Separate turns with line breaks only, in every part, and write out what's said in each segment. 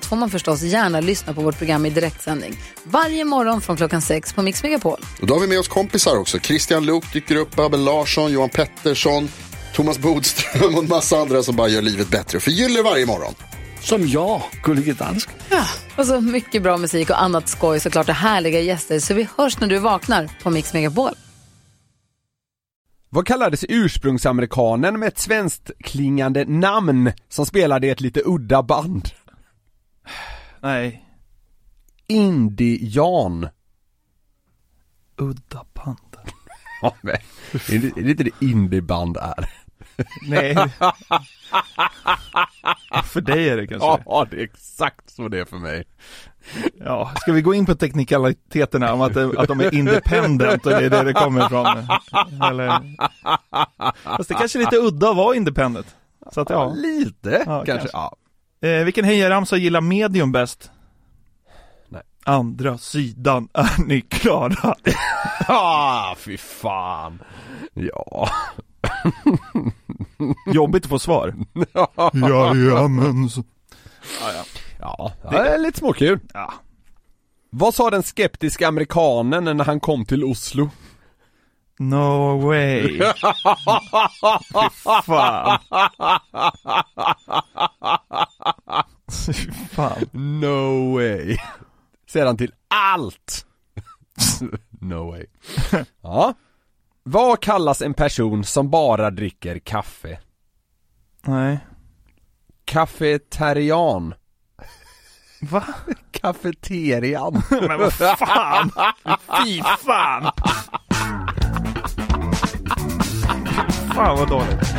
allt får man förstås gärna lyssna på vårt program i direktsändning. Varje morgon från klockan sex på Mix Megapol.
Och då har vi med oss kompisar också. Christian Luuk dyker upp, Abel Larsson, Johan Pettersson, Thomas Bodström och en massa andra som bara gör livet bättre. Förgyller varje morgon.
Som jag, Gullige Dansken.
Och så mycket bra musik och annat skoj såklart och härliga gäster. Så vi hörs när du vaknar på Mix Megapol.
Vad kallades ursprungsamerikanen med ett svenskt klingande namn som spelade i ett lite udda band?
Nej,
Indian.
udda band.
Ja, men, är det, inte det indieband är?
Nej. för dig är det kanske.
Ja, det är exakt så det är för mig.
Ja, ska vi gå in på teknikaliteterna om att, det- att de är independent och det är det det kommer ifrån? Eller? Fast det kanske är lite udda att vara independent. Så att ja.
Lite,
Ja,
kanske.
kanske.
Ja.
Eh, vilken hejaramsa gillar medium bäst?
Nej.
Andra sidan är ni klara.
Ah, fy fan. Ja.
Jobbigt att få svar.
ja,
Jajamän. så-
ja, det är lite småkul.
Ja.
Vad sa den skeptiska amerikanen när han kom till Oslo?
No way. Fy fan. Fan.
No way. Säger han till allt. no way. Ja. Vad kallas en person som bara dricker kaffe?
Nej.
Kafeterian.
Va?
Kafeterian.
Men vad fan. Fy fan. Fan vad dåligt.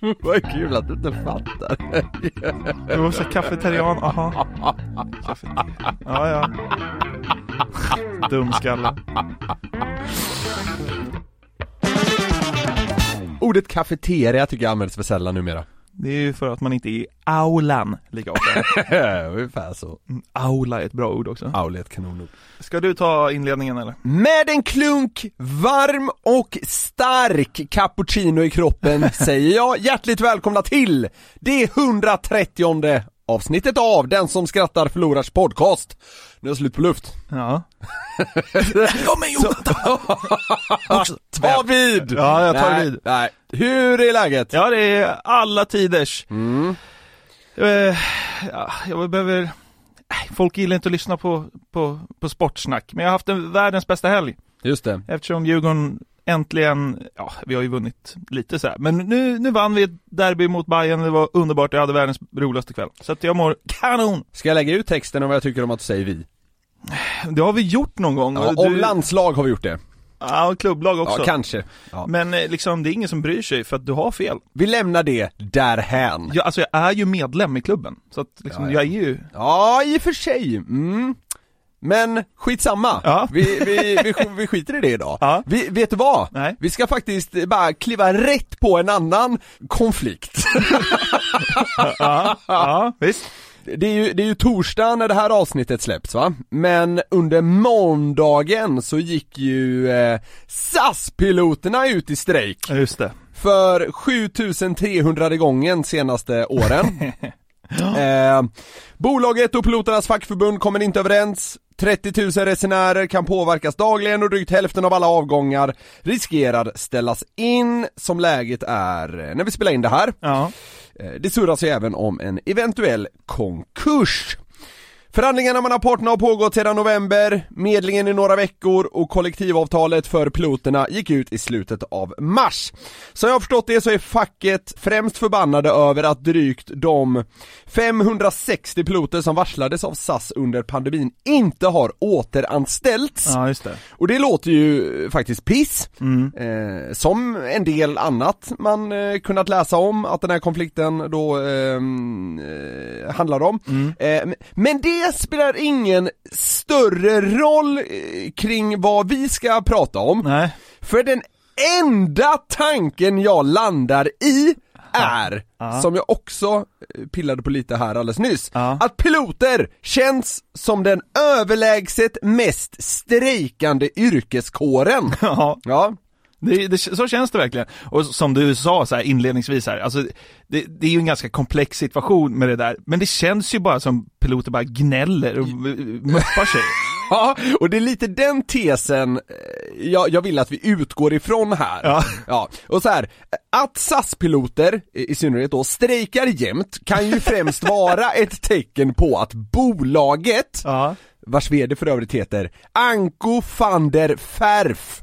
Vad kul att du inte fattar.
Det var så kafeterian, aha. Kaffe. Ja, ja. Dumskalle.
Ordet kafeteria tycker jag används för sällan numera.
Det är ju för att man inte är i aulan lika ofta.
Ungefär så.
Mm, Aula är ett bra ord också.
Auli är ett kanonord.
Ska du ta inledningen eller?
Med en klunk varm och stark cappuccino i kroppen säger jag hjärtligt välkomna till det 130 avsnittet av Den som skrattar förlorars podcast. Nu är jag slut på luft.
Ja.
Välkommen Jonathan! Ta vid!
Ja, jag tar
nej,
vid.
Nej. Hur är läget?
Ja, det är alla tiders.
Mm.
Eh, ja, jag behöver... Folk gillar inte att lyssna på, på, på sportsnack, men jag har haft en världens bästa helg.
Just det.
Eftersom Djurgården äntligen, ja, vi har ju vunnit lite så här. men nu, nu vann vi ett derby mot Bayern. det var underbart, jag hade världens roligaste kväll. Så att jag mår kanon!
Ska jag lägga ut texten om vad jag tycker om att du säger vi?
Det har vi gjort någon gång.
Ja, om landslag har vi gjort det.
Ja, och klubblag också.
Ja, kanske. Ja.
Men eh, liksom, det är ingen som bryr sig för att du har fel.
Vi lämnar det därhän.
Jag, alltså jag är ju medlem i klubben, så att liksom,
Ja, ja.
jag är ju...
Ja, i och för sig. Mm. Men skitsamma.
Ja.
Vi, vi, vi, vi skiter i det idag.
Ja.
Vi, vet du vad?
Nej.
Vi ska faktiskt bara kliva rätt på en annan konflikt.
Ja, ja visst.
Det är ju, det är ju torsdag när det här avsnittet släpps va? Men under måndagen så gick ju eh, SAS-piloterna ut i strejk
Ja, Just det.
för 7300 gången senaste åren. eh, bolaget och piloternas fackförbund kommer inte överens. 30 000 resenärer kan påverkas dagligen och drygt hälften av alla avgångar riskerar ställas in som läget är när vi spelar in det här.
Ja.
Eh, Det surras ju även om en eventuell konkurs. Förhandlingarna mellan parterna har pågått sedan november, medlingen i några veckor och kollektivavtalet för piloterna gick ut i slutet av mars. Så jag har förstått det så är facket främst förbannade över att drygt de 560 piloter som varslades av SAS under pandemin inte har återanställts.
Ja, just det.
Och det låter ju faktiskt piss,
Mm.
eh, som en del annat man eh, kunnat läsa om att den här konflikten då ehm, eh, handlar om.
Mm.
Eh, men det spelar ingen större roll eh, kring vad vi ska prata om,
Nej.
för den enda tanken jag landar i är,
Ja.
som jag också eh, pillade på lite här alldeles nyss,
Ja.
att piloter känns som den överlägset mest strejkande yrkeskåren.
Ja,
Ja,
det, det, så känns det verkligen. Och som du sa så här inledningsvis här, alltså det, det är ju en ganska komplex situation med det där, men det känns ju bara som piloter bara gnäller och muppar sig.
Ja, och det är lite den tesen eh, jag, jag vill att vi utgår ifrån här.
Ja.
ja. Och så här, att SAS-piloter, i i synnerhet då, strejkar jämt kan ju främst vara ett tecken på att bolaget,
Ja.
vars vd för övrigt heter Anko van der Ferf,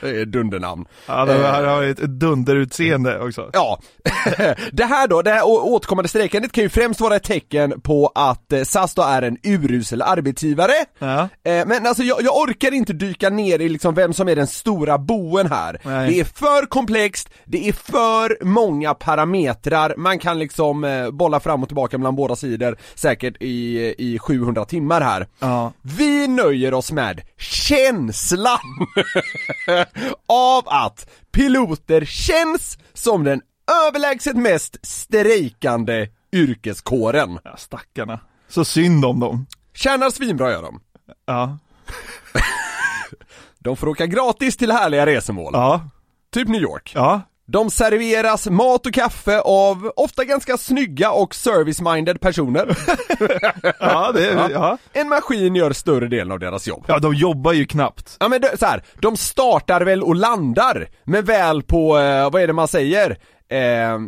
det är dundernamn.
Ja, det här har ju ett dunderutseende också.
Ja, det här då, det här återkommande strejkandet kan ju främst vara ett tecken på att eh, SAS då är en urusel arbetsgivare.
Ja.
Eh, Men alltså jag, jag orkar inte dyka ner i liksom vem som är den stora boen här.
Nej.
Det är för komplext, det är för många parametrar, man kan liksom eh, bolla fram och tillbaka mellan båda sidor säkert i, i 700 timmar här.
Ja.
Vi nöjer oss med känslan av att piloter känns som den överlägset mest strejkande yrkeskåren.
ja, stackarna. Så synd om dem.
Tjänar svinbra gör de.
Ja.
De får åka gratis till härliga resmål.
Ja.
Typ New York.
Ja.
De serveras mat och kaffe av ofta ganska snygga och service-minded personer.
Ja, det, ja.
En maskin gör större delen av deras jobb.
Ja, de jobbar ju knappt.
Ja men det- så här, de startar väl och landar, men väl på, eh, vad är det man säger? Eh,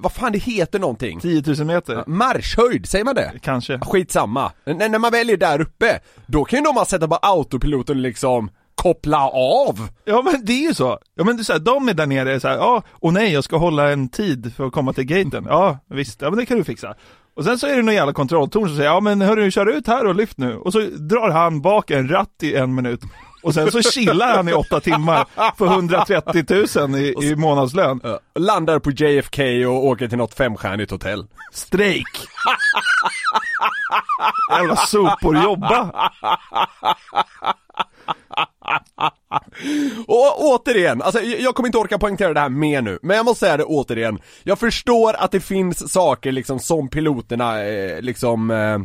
vad fan det heter någonting?
10 000 meter.
Marschhöjd, säger man det?
Kanske.
Skitsamma. N- när man väl är där uppe, då kan ju de bara sätta på autopiloten liksom koppla av.
Ja men det är ju så. Ja men det är så här, de är där nere så här, ja, och nej jag ska hålla en tid för att komma till gaten. Ja visst, ja men det kan du fixa. Och sen så är det någon jävla kontrolltorn som säger, ja men hörru kör ut här och lyft nu. Och så drar han bak en ratt i en minut. Och sen så chillar han i åtta timmar för 130 000 i, i månadslön.
Landar på JFK och åker till något femstjärnigt hotell.
Strejk! Jävla sopor, jobba!
Och återigen, alltså jag kommer inte orka poängtera det här mer nu, men jag måste säga det återigen. Jag förstår att det finns saker liksom som piloterna eh, liksom eh,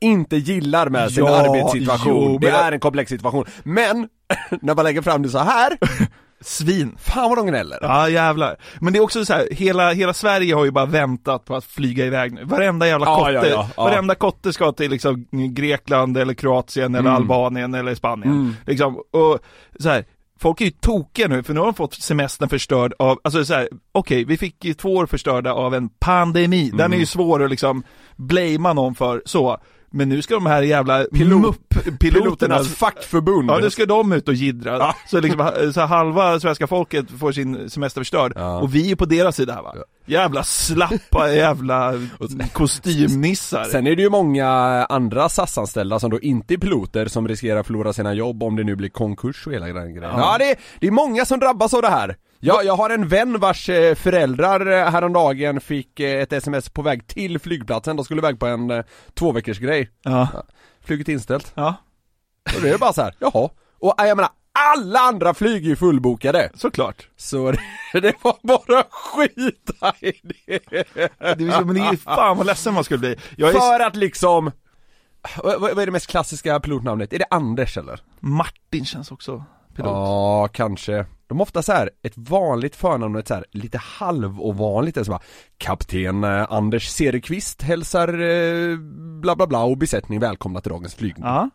inte gillar med sin
Ja,
arbetssituation.
jo,
det är en komplex situation. Men, när man lägger fram det så här
Svin.
fan vad de gnäller.
Ja jävlar. Men det är också så här, hela, hela Sverige har ju bara väntat på att flyga iväg nu. Varenda jävla
Ja,
kotte,
ja, ja, ja.
varenda kotte ska till liksom Grekland eller Kroatien eller Albanien eller Spanien.
Mm.
Liksom, och så här, folk är ju tokiga nu för nu har de fått semestern förstörd av, alltså så här, okej vi fick ju två år förstörda av en pandemi. Den är
Mm.
ju svår att liksom blamea någon för, så. Men nu ska de här jävla
Pilot-
mupp-piloterna
Piloternas fackförbund.
Ja, nu ska de ut och jiddra.
Ja.
Så, liksom, så halva svenska folket får sin semester förstörd.
Ja.
Och vi är på deras sida här va. Jävla slappa jävla kostymnissar.
Sen är det ju många andra SAS-anställda som då inte är piloter som riskerar att förlora sina jobb om det nu blir konkurs och hela den grejen. Ja, det, är, det är många som drabbas av det här. Ja, jag har en vän vars eh, föräldrar eh, häromdagen fick eh, ett sms på väg till flygplatsen, de skulle iväg på en två veckors grej.
Ja.
Flyget inställt.
ja,
Och det är bara så här, jaha. Och jag menar, alla andra flyg är ju fullbokade.
såklart.
Så det, det var bara skita i det.
Det är, men det är fan vad ledsen man skulle bli. Jag är
För att liksom, vad, vad är det mest klassiska pilotnamnet? Är det Anders eller?
Martin känns också pilot.
Ja, kanske. De har ofta så här ett vanligt förnamn och ett så här lite halvovanligt, det är så bara Kapten eh, Anders Cederqvist hälsar eh, bla bla bla och besättning välkomna till dagens flygning.
Ja.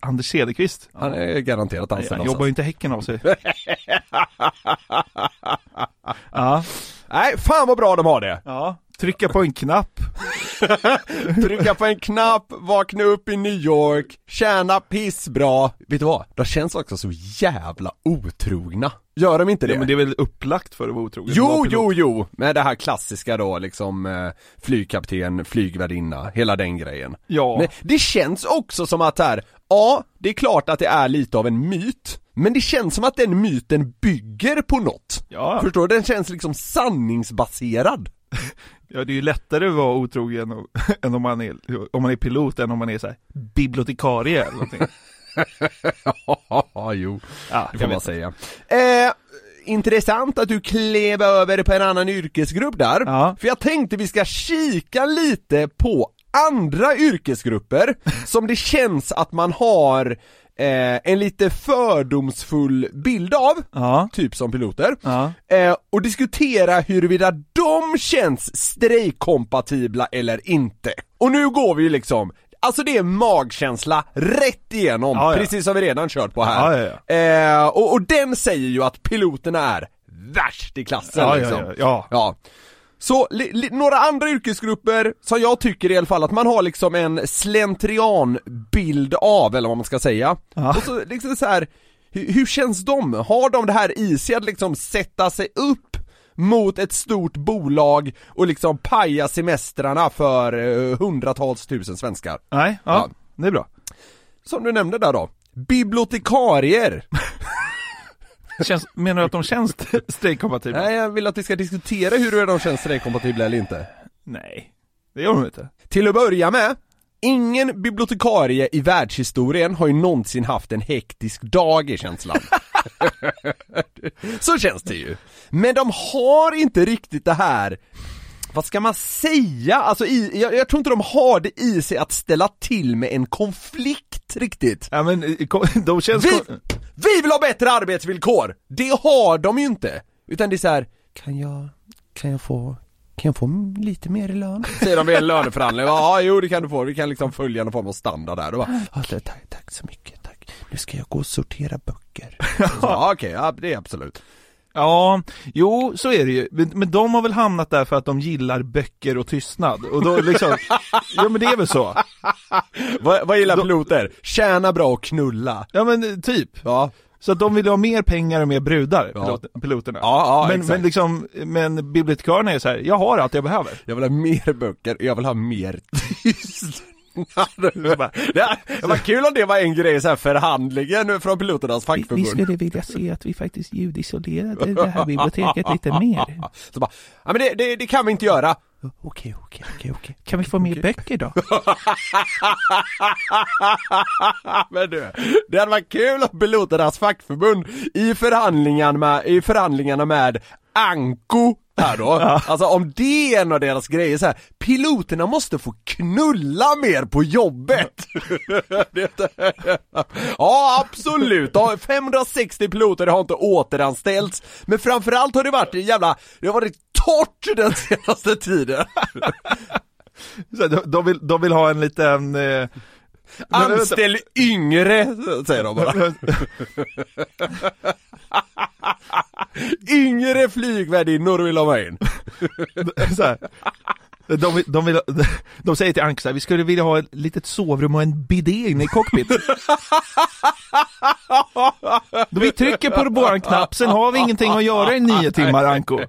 Anders Cederqvist.
Han är garanterat anställd
Han jobbar ju inte häcken av sig. ja.
Nej, fan vad bra de har det!
ja. Trycka på en knapp.
Trycka på en knapp, vakna upp i New York, tjäna pissbra. Vet du vad? De känns också så jävla otrogna. Gör de inte det?
Ja, men det är väl upplagt för att vara otrogen?
Jo, jo, jo, med det här klassiska då liksom eh, flygkapten, flygvärdinna, hela den grejen.
Ja.
Men det känns också som att här, ja, det är klart att det är lite av en myt, men det känns som att den myten bygger på något.
Ja.
Förstår du? Den känns liksom sanningsbaserad.
Ja, det är ju lättare att vara otrogen och, än om man är, om man är pilot än om man är så här, bibliotekarie eller någonting.
ja, jo.
Ja,
Det får man säga. Eh, intressant att du klev över på en annan yrkesgrupp där.
Ja.
För jag tänkte vi ska kika lite på andra yrkesgrupper som det känns att man har eh, en lite fördomsfull bild av,
Ja.
typ som piloter.
Ja.
Eh, och diskutera huruvida de känns strejkkompatibla eller inte. Och nu går vi liksom Alltså det är magkänsla rätt igenom,
Ja,
precis som vi redan kört på här. Eh, och, och den säger ju att piloterna är värst i klassen liksom.
ja. Ja.
Så, li, li, några andra yrkesgrupper som jag tycker i alla fall att man har liksom en slentrianbild av, eller vad man ska säga.
Ja.
Och så liksom så här, hur, hur känns de? Har de det här i sig att liksom sätta sig upp mot ett stort bolag och liksom paja semestrarna för eh, hundratals tusen svenskar?
Nej, ja,
Ja.
det är bra.
Som du nämnde där då, bibliotekarier.
Känns, menar du att de känns strejkkompatibla?
Nej, jag vill att vi ska diskutera hur de känns strejkkompatibla eller inte.
Nej, det gör de inte.
Till att börja med, ingen bibliotekarie i världshistorien har ju någonsin haft en hektisk dag i känslan. Så känns det ju. Men de har inte riktigt det här vad ska man säga? Alltså i, jag, jag tror inte de har det i sig att ställa till med en konflikt riktigt.
Ja men eh, de känns...
Vi, vi vill ha bättre arbetsvillkor! Det har de ju inte! Utan det är så här, kan jag, kan jag få, kan jag få lite mer i lön? Säger de vid en löneförhandling, ja jo det kan du få, vi kan liksom följa någon form av standard där bara, ja, tack, tack så mycket, tack. Nu ska jag gå och sortera böcker. Ja okej, ja det är absolut.
Ja, jo så är det ju. Men, men de har väl hamnat där för att de gillar böcker och tystnad. Och då liksom, ja men det är väl så.
Vad, vad gillar piloter? Tjäna bra och knulla.
Ja men eh, typ.
Ja,
Så att de vill ha mer pengar och mer brudar,
Ja.
pilot, piloterna.
Ja, ja,
men,
exakt.
men liksom, men bibliotekarierna är så här, jag har allt jag behöver.
jag vill ha mer böcker, jag vill ha mer tystnad. Det var kul om det var en grej så här förhandlingen från piloternas fackförbund.
vilja se att vi faktiskt ljudisolerade det här biblioteket lite mer.
Så bara, ja men det, det, det kan vi inte göra. Okej, okej, okej, okej.
Kan vi få mer böcker då?
Men du, det hade varit kul om piloternas fackförbund i förhandlingarna med, i förhandlingarna med Anko här då, alltså om det är en av deras grejer så här, piloterna måste få knulla mer på jobbet! Ja absolut, Ja, 560 piloter har inte återanställts, men framförallt har det varit jävla, det har varit torrt den senaste tiden.
Så de, de, vill, de vill ha en liten... Eh.
Anställ yngre, säger de bara. Yngre flygvärdinnor vill de ha in.
så här. De, de, vill, de säger till Anka vi skulle vilja ha ett litet sovrum och en bidé inne i cockpit. Då vi trycker på våran knapp, sen har vi ingenting att göra i nio timmar Anko.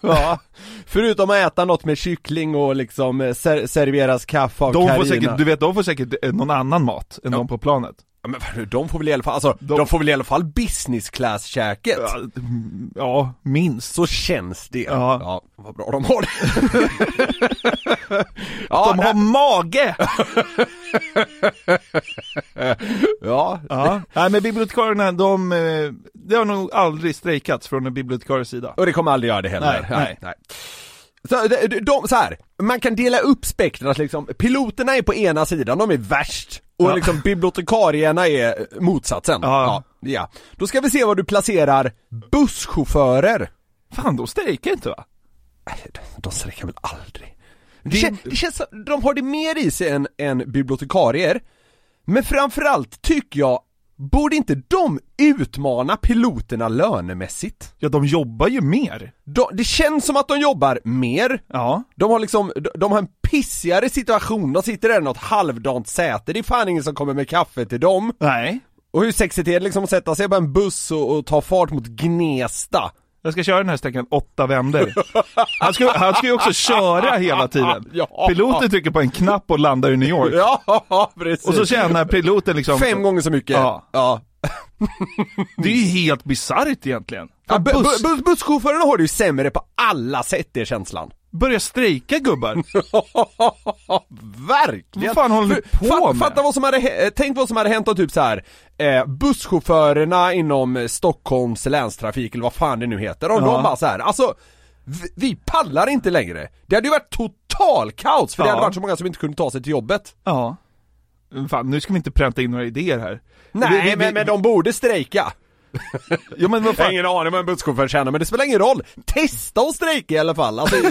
Ja. Förutom att äta något med kyckling och liksom eh, ser serveras kaffe av
De får
Carina.
säkert, du vet, de får säkert någon annan mat än de på planet.
Ja, Men vad- de får väl i alla fall, alltså, de,
De-
får väl i alla fall business class käket.
Ja, Ja, minst.
Så känns det.
Ja.
ja vad bra de har det. ja,
De har
nej,
mage!
ja,
Ja. Nej men bibliotekarierna, de, eh, det har nog aldrig strejkats från en bibliotekaries sida.
Och det kommer aldrig göra det heller.
Nej, nej.
Så, de, de, de, så här, man kan dela upp spektrat liksom, piloterna är på ena sidan, de är värst. Och
Ja.
liksom bibliotekarierna är motsatsen.
Ja.
ja. ja. Då ska vi se var du placerar busschaufförer.
Fan, de strejkar inte va?
De- De strejkar väl aldrig. Det,
Det-
kän, det känns som, de har det mer i sig än, än bibliotekarier. Men framförallt tycker jag borde inte de utmana piloterna lönemässigt?
Ja, de jobbar ju mer.
De, det känns som att de jobbar mer,
Ja.
de har liksom, de, de har en pissigare situation, de sitter där i något halvdant säte, det är fan ingen som kommer med kaffe till dem.
Nej.
Och hur sexigt är det liksom att sätta sig på en buss och, och ta fart mot Gnesta?
Jag ska köra den här sträckan åtta vändor. Han ska, han ska ju också köra hela tiden.
Ja.
Piloten trycker på en knapp och landar i New York.
Ja, precis.
Och så tjänar piloten liksom...
Fem gånger så mycket.
Ja.
ja.
Det är ju helt bisarrt egentligen.
Ja, bu-
buss,
bu- bu- busschaufförerna har det ju sämre på alla sätt, det är känslan.
Börja strejka gubbar.
Verkligen!
Vad fan håller ni på
Fa-
med?
Fatta vad som hade, tänk vad som hade hänt om typ så här. Eh, busschaufförerna inom eh, Stockholms länstrafik eller vad fan det nu heter, om
Ja.
de bara så här, alltså vi, vi pallar inte längre. Det hade ju varit total kaos för det
Ja.
hade varit så många som inte kunde ta sig till jobbet.
Ja. Fan, nu ska vi inte pränta in några idéer här.
Nej
Vi- vi-
men, men de borde strejka.
Ja men vad
Jag har
fan.
ingen aning vad en busschaufför tjänar men det spelar ingen roll. Testa att strejka i alla fall. Alltså,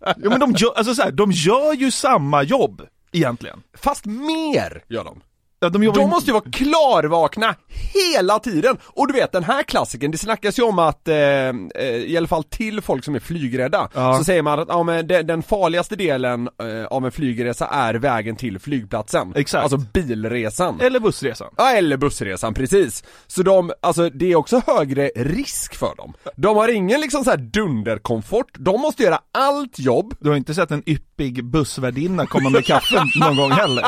Ja men de gör, alltså så här, de gör ju samma jobb. Egentligen.
fast mer gör de.
Ja, de
De måste ju vara klarvakna hela tiden! Och du vet den här klassiken, det snackas ju om att, eh, eh, i alla fall till folk som är flygrädda,
Ja.
så säger man att ja, men den, den farligaste delen eh, av en flygresa är vägen till flygplatsen.
Exakt.
Alltså bilresan.
Eller bussresan.
Ja, eller bussresan, precis. Så de, alltså det är också högre risk för dem. De har ingen liksom så här dunderkomfort, de måste göra allt jobb
Du har inte sett en yppig bussvärdinna komma med kaffe någon gång heller?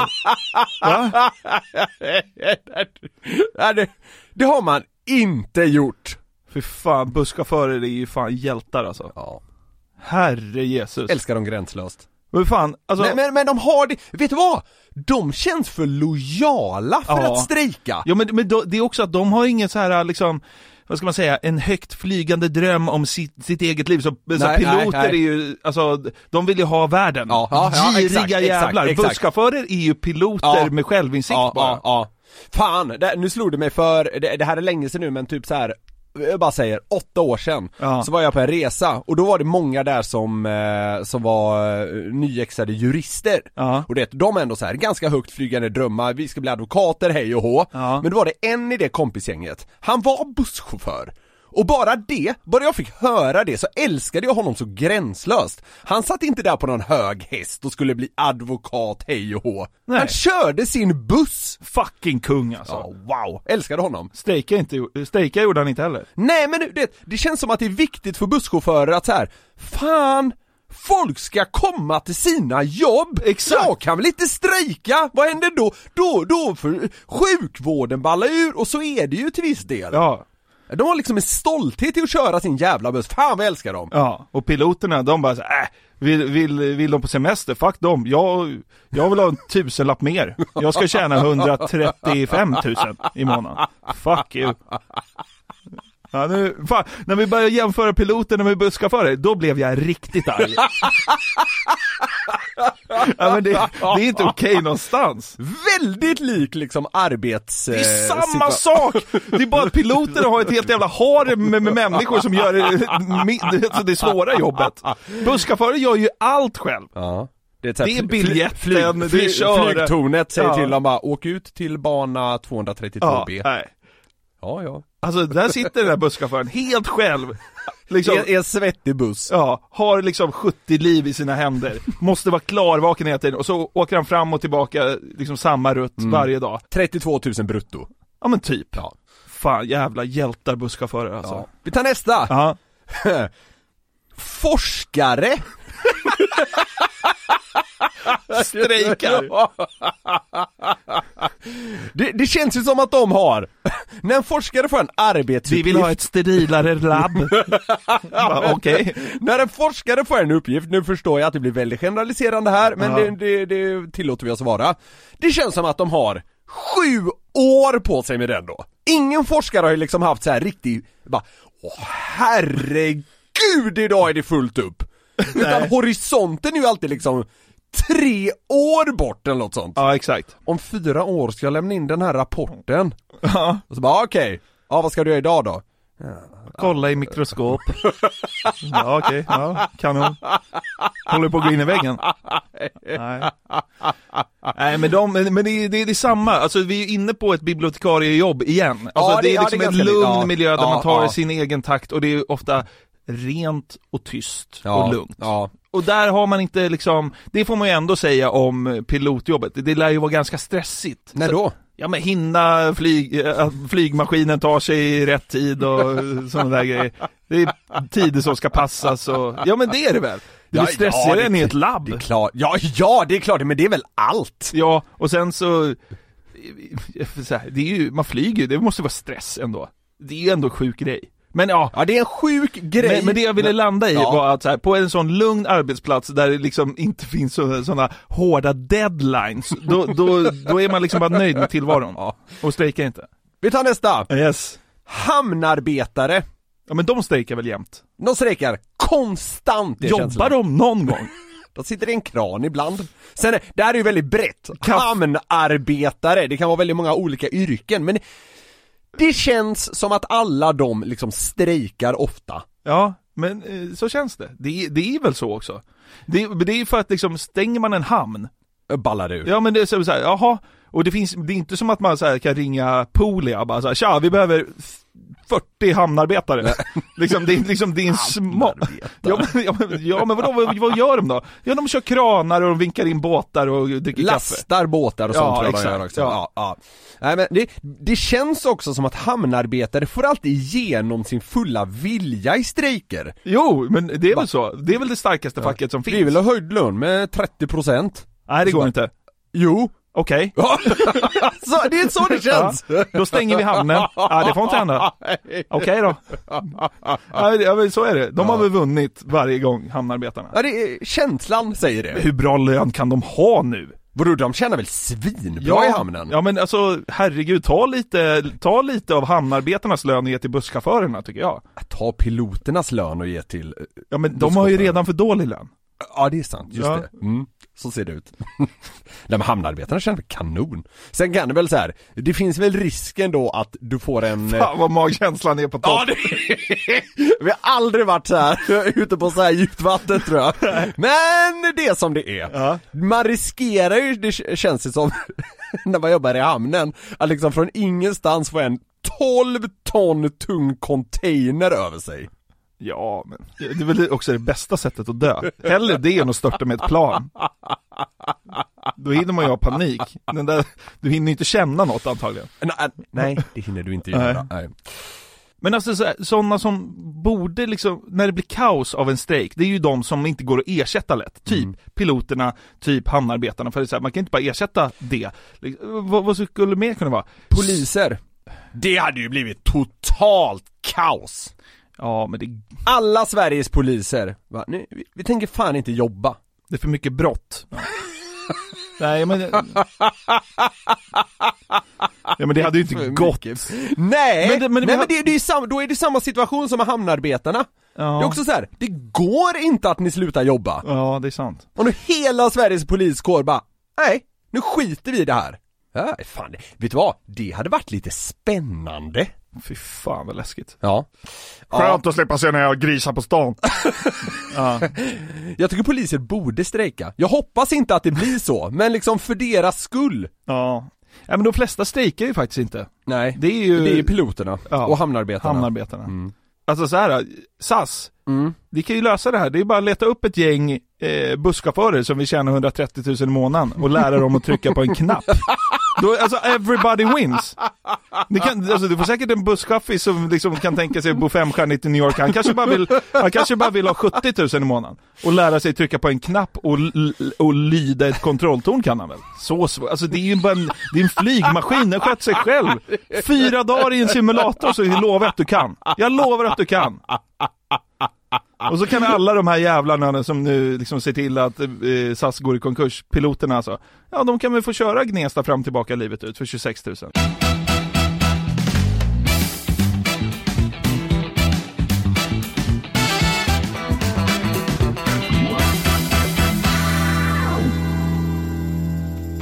Va?
Nej, det, det har man inte gjort.
Fy fan, busschaufförer är ju fan hjältar alltså.
Ja.
Herre Jesus.
Älskar dem gränslöst.
Men fan, alltså.
Men, men, men de har det, vet du vad? De känns för lojala för
Ja.
att strejka.
Ja men, men då, det är också att de har ingen så här liksom vad ska man säga, en högt flygande dröm om sitt, sitt eget liv. Så, så
Nej,
piloter
nej, nej.
är ju, alltså, de vill ju ha världen.
Ja, ja,
Giriga
exakt,
jävlar.
exakt.
Busschaufförer är ju piloter
Ja.
med självinsikt
ja,
bara.
Fan, det, nu slog det mig för, det, det här är länge sedan nu men typ så här. Jag bara säger, åtta år sedan,
Ja.
så var jag på en resa och då var det många där som, eh, som var eh, nyexade jurister.
Ja.
Och det, de är ändå så här ganska högt flygande drömmar, vi ska bli advokater, hej och hå.
Ja.
Men då var det en i det kompisgänget, han var busschaufför. Och bara det, bara jag fick höra det så älskade jag honom så gränslöst. Han satt inte där på någon hög häst och skulle bli advokat, hej och hå.
Nej.
Han körde sin buss!
Fucking kung alltså.
Ja, wow, älskade honom.
Strejka, inte, strejka gjorde han inte heller.
Nej men det, det känns som att det är viktigt för busschaufförer att så här, fan, folk ska komma till sina jobb!
Exakt.
Jag kan väl inte strejka? Vad händer då? Då, då, för sjukvården ballar ur och så är det ju till viss del.
Ja.
De har liksom en stolthet i att köra sin jävla buss, fan vad jag älskar dem!
Ja, och piloterna de bara så, äh, vill, vill, vill de på semester? Fuck dem, jag, jag vill ha en tusenlapp mer. Jag ska tjäna 135 000 i månaden. Fuck you. Ja, nu, fan, när vi började jämföra piloterna med busschaufförer, då blev jag riktigt arg. ja, men det, det är inte okej någonstans.
Väldigt lik liksom arbets...
Det är
eh,
samma
situa-
sak! Det är bara att piloterna har ett helt jävla harem med, med människor som gör det, mi- det, det svåra jobbet. Busschaufförer gör ju allt själv.
Ja. Det är,
Det är biljetten,
flyg, flyg,
köra.
Flygtornet säger
Ja.
till dem bara, åk ut till bana 232B.
nej.
Ja, ja.
Alltså där sitter den där busschauffören helt själv. Liksom,
I en svettig buss.
ja, har liksom 70 liv i sina händer. Måste vara klarvaken hela tiden och så åker han fram och tillbaka liksom samma rutt varje dag.
32 000 brutto.
Ja men typ.
Ja.
Fan jävla hjältar busschaufförer alltså.
Ja. Vi tar nästa!
Ja.
Forskare!
Strejkar.
det, det känns ju som att de har, när en forskare får en arbetsuppgift
Vi vill ha ett sterilare labb. Okej.
När en forskare får en uppgift, nu förstår jag att det blir väldigt generaliserande här, men det, det, det tillåter vi oss att vara. Det känns som att de har sju år på sig med den då. Ingen forskare har ju liksom haft så här riktig, bara, åh herregud idag är det fullt upp! Utan horisonten är ju alltid liksom tre år bort eller något sånt.
Ja exakt.
Om fyra år ska jag lämna in den här rapporten.
Ja.
Och så bara okej, ja vad ska du göra idag då?
Kolla i mikroskop. Ja okej, ja, kanon. Håller på att gå in i väggen. Nej, Nej men, de, men det, är- det, det är samma, alltså vi är inne på ett bibliotekariejobb igen. Alltså,
Ja, det-
det är
ja,
liksom
det är
en lugn.
Ja.
miljö där
Ja,
man tar
ja.
sin egen takt och det är ofta rent och tyst och lugnt.
Ja.
Och där har man inte liksom, det får man ju ändå säga om pilotjobbet, det lär ju vara ganska stressigt.
När då?
Ja men hinna flyg, äh, att flygmaskinen tar sig i rätt tid och sådana där grejer. Det är tider som ska passas och, ja men det är det väl? Det är
Ja,
stressigare
ja, det-
än i ett labb?
Det är klart, ja, ja det är klart, men det är väl allt?
Ja, och sen så, så här, det är ju, man flyger det måste vara stress ändå. Det är ju ändå en sjuk grej. Men ja,
Ja det är en sjuk grej.
men, men det jag ville landa i
Ja.
var att så här, på en sån lugn arbetsplats där det liksom inte finns sådana hårda deadlines, då, då, då är man liksom bara nöjd med tillvaron.
Ja.
Och strejkar inte.
Vi tar nästa.
Yes.
Hamnarbetare.
Ja men de strejkar väl jämt?
De strejkar konstant
Jobbar
känslan.
de någon gång?
De sitter i en kran ibland. Sen, det här är ju väldigt brett. Hamnarbetare, det kan vara väldigt många olika yrken, men det känns som att alla de liksom strejkar ofta.
Ja, men eh, så känns det. Det, är- det är väl så också. Det, det är för att liksom, stänger man en hamn,
Ballar ur.
ja men det är så så här, jaha, och det finns, det är inte som att man så här, kan ringa Poolia och bara så här, tja vi behöver 40 hamnarbetare. liksom, det är liksom, det är en små... Ja men, ja, men, ja, men vadå, vad, vad gör de då? Ja de kör kranar och de vinkar in båtar och dricker kaffe.
Lastar båtar och
Ja,
sånt tror jag de
exakt.
gör också.
Ja.
Ja. Ja, Nej, men det, det känns också som att hamnarbetare får alltid igenom sin fulla vilja i strejker.
Jo, men det är
Va?
väl så. Det är väl det starkaste facket som finns.
Vi vill ha höjd lön med 30%
Nej det går inte.
Jo.
Okej.
Ja, så, det är så det känns.
Ja, då stänger vi hamnen. Ja, det får inte hända. Okej då. Ja, ja, men så är det. De har väl vunnit varje gång, hamnarbetarna.
Ja, det är, känslan säger det.
Hur bra lön kan de ha nu?
Vadå, de tjänar väl svinbra i hamnen?
Ja men alltså, herregud, ta lite, ta lite av hamnarbetarnas lön och ge till busschaufförerna tycker jag.
Ta piloternas lön och ge till...
Ja men de har ju redan för dålig lön.
Ja det är sant, just
Ja.
det. Mm, så ser det ut. Nej men hamnarbetarna känner kanon. Sen kan det väl så här. det finns väl risken då att du får en...
Fan vad magkänslan är på topp.
Ja, det... Vi har aldrig varit så här ute på så här djupt vatten tror jag. Men det är som det är.
Ja.
Man riskerar ju, det känns det som, när man jobbar i hamnen, att liksom från ingenstans få en 12 ton tung container över sig.
Ja, men det är väl också det bästa sättet att dö. Hellre det än att störta med ett plan. Då hinner man ju ha panik. Den där, du hinner ju inte känna något antagligen.
Nej, nej det hinner du inte göra. Nej.
Men alltså så- sådana som borde liksom, när det blir kaos av en strejk, det är ju de som inte går att ersätta lätt. Typ piloterna, typ hamnarbetarna, för det är så här, man kan inte bara ersätta det. Liksom, Vad, vad skulle mer kunna vara?
Poliser. Det hade ju blivit totalt kaos.
Ja, men det,
Alla Sveriges poliser, va? Nu, vi, vi tänker fan inte jobba.
det är för mycket brott. Nej men... Ja men det hade ju inte gått.
Nej,
Men det- men det-
nej men det, det är samma, då är det samma situation som med hamnarbetarna.
Ja.
Det är också så här, det går inte att ni slutar jobba.
Ja, det är sant.
Och nu hela Sveriges poliskår bara, nej, nu skiter vi i det här. Ja, fan, vet du vad? Det hade varit lite spännande.
Fy fan vad läskigt.
Ja.
Skönt att slippa se när jag grisar på stan. ja.
Jag tycker poliser borde strejka. Jag hoppas inte att det blir så, men liksom för deras skull.
ja. Ja men de flesta strejkar ju faktiskt inte.
Nej,
Det är ju
det är piloterna
Ja.
och hamnarbetarna.
hamnarbetarna.
Mm.
Alltså så här, SAS,
Mm.
vi kan ju lösa det här. Det är bara att leta upp ett gäng eh, busschaufförer som vill tjäna 130 000 i månaden och lära dem att trycka på en knapp. Då, alltså everybody wins. Ni kan, alltså, du får säkert en busschaffis som liksom kan tänka sig att bo femstjärnigt i New York. Han kanske, bara vill, han kanske bara vill ha 70 000 i månaden. Och lära sig trycka på en knapp och, och lyda ett kontrolltorn kan han väl? Så svårt. Alltså det är ju bara en, det är en flygmaskin, den sköter sig själv. Fyra dagar i en simulator så jag lovar att du kan. Jag lovar att du kan. Och så kan alla de här jävlarna som nu liksom ser till att eh, SAS går i konkurs, piloterna alltså. Ja, de kan väl få köra Gnesta fram och tillbaka livet ut för 26 000.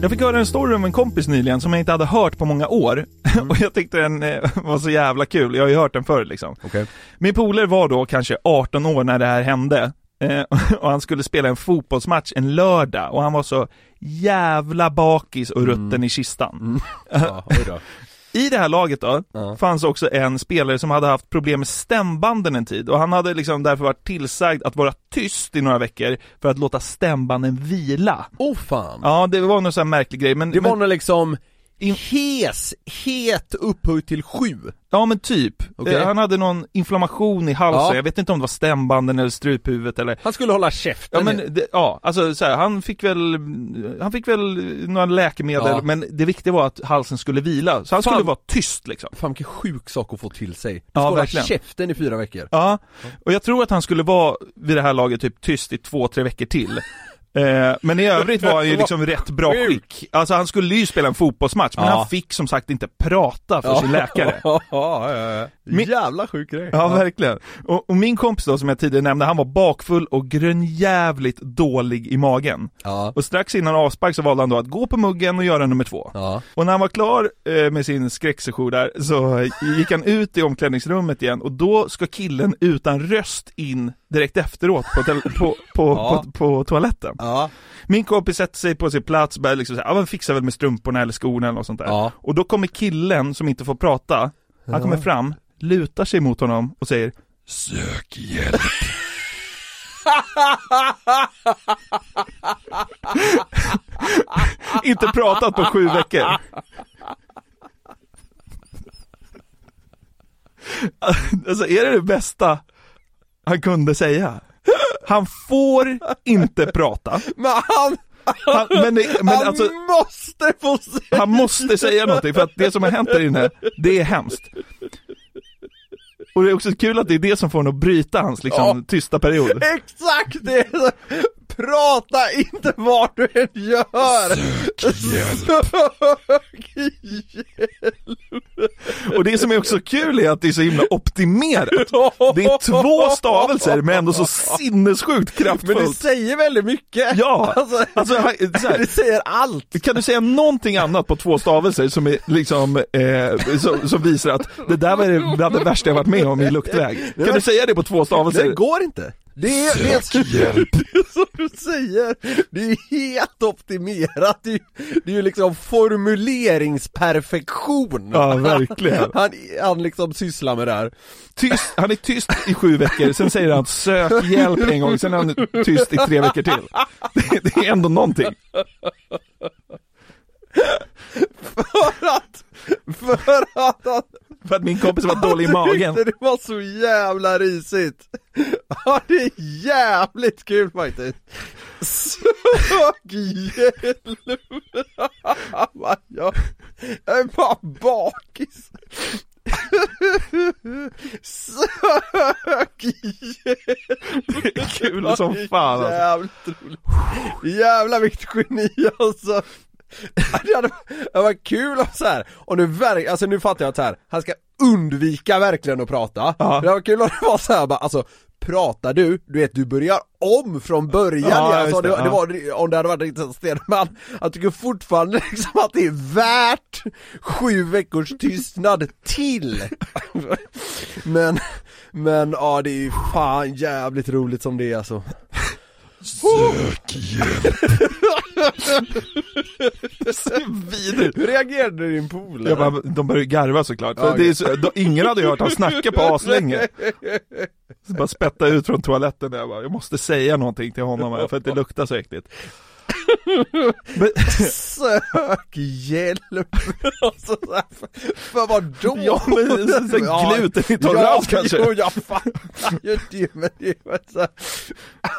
Jag fick höra en story om en kompis nyligen som jag inte hade hört på många år. och jag tyckte den eh, var så jävla kul, jag har ju hört den förr liksom.
Okej.
Min polare var då kanske 18 år när det här hände. Eh, och han skulle spela en fotbollsmatch en lördag och han var så jävla bakis och rutten i kistan.
Ja, oj då.
I det här laget då,
Ja.
fanns också en spelare som hade haft problem med stämbanden en tid och han hade liksom därför varit tillsagd att vara tyst i några veckor för att låta stämbanden vila.
Oh fan.
Ja, det var någon sån här märklig grej men,
Det var
men
nog liksom hes, het upphöjt till sju.
Ja men typ.
Okej.
Eh, Han hade någon inflammation i halsen,
Ja.
jag vet inte om det var stämbanden eller struphuvudet eller
Han skulle hålla käften.
Ja men, det, ja, alltså så här, han fick väl, han fick väl några läkemedel,
Ja.
men det viktiga var att halsen skulle vila, så han
Fan.
skulle vara tyst liksom.
Fan vilken sjuk sak att få till sig. Du
Ja,
ska hålla käften i fyra veckor.
Ja, och jag tror att han skulle vara vid det här laget typ tyst i två, tre veckor till. Eh, men i övrigt var han ju liksom rätt bra skick. Alltså han skulle ju spela en fotbollsmatch, men
Ja.
han fick som sagt inte prata för sin läkare.
Ja, ja, ja.
Min-
Jävla sjuk grej.
Ja, verkligen. Och, och min kompis då, som jag tidigare nämnde, han var bakfull och grönjävligt dålig i magen. Och strax innan avspark så valde han då att gå på muggen och göra nummer två. Och när han var klar eh, med sin skräcksession där så gick han ut i omklädningsrummet igen och då ska killen utan röst in direkt efteråt på, tel- på, på,
Ja.
på, på toaletten.
Ja.
Min kompis sätter sig på sin plats och börjar liksom säga, ja men fixa väl med strumporna eller skorna eller något sånt där.
Ja.
Och då kommer killen som inte får prata, han kommer fram, lutar sig mot honom och säger Sök hjälp. inte pratat på sju veckor. Alltså är det det bästa han kunde säga? Han får inte prata.
Men han,
Han, men det, men
han
alltså,
måste få säga
han måste säga någonting för att det som har hänt där inne, det är hemskt. Och det är också kul att det är det som får honom att bryta hans liksom,
Ja.
tysta period.
Exakt det! är så- Prata inte vad du än gör! Sök hjälp!
Och det som är också kul är att det är så himla optimerat. Det är två stavelser men ändå så sinnessjukt
Men det
kraftfullt.
säger väldigt mycket!
Ja,
Alltså,
alltså, här,
det säger allt!
Kan du säga någonting annat på två stavelser som är liksom, eh, som, som visar att det där var det, bland det värsta jag varit med om i luktväg? Kan du säga det på två
Det
stavelser?
går inte! Det är, det
hjälp!
det är som du säger, det är helt optimerat, det är, det är ju liksom formuleringsperfektion!
Ja, verkligen.
Han, han liksom sysslar med det här.
Tyst, han är tyst i sju veckor, sen säger han sök hjälp en gång, sen är han tyst i tre veckor till. Det, det är ändå någonting.
För att, för att han
För att min kompis var dålig i magen.
det var så jävla risigt. Ja, det är jävligt kul faktiskt. Sök hjälp! Jag, jag är bara bakis. Sök hjälp!
Det är kul som fan alltså.
Jävligt roligt. Jävla vilket geni alltså. Det hade det var kul om så här, och nu verk, alltså nu fattar jag att så här, han ska undvika verkligen att prata.
Ja.
Det var kul om det var så här, bara, alltså pratar du, du vet du börjar om från början
Ja,
alltså,
det,
det, det var, om det hade varit riktigt sten, men jag tycker fortfarande liksom att det är värt sju veckors tystnad till. men, men ja det är ju fan jävligt roligt som det är alltså.
Sök hjälp.
Hur reagerade din polare?
Jag bara, de började garva såklart. För det är så, de, ingen hade hört han snacka på aslänge. Så bara spätta ut från toaletten och jag bara, jag måste säga någonting till honom här för att det luktar så äckligt. Men,
Sök hjälp! alltså, för, för vad då?
Ja, men så glutenintolerans
ja,
kanske.
Jo, jag fattar ju det, men det var så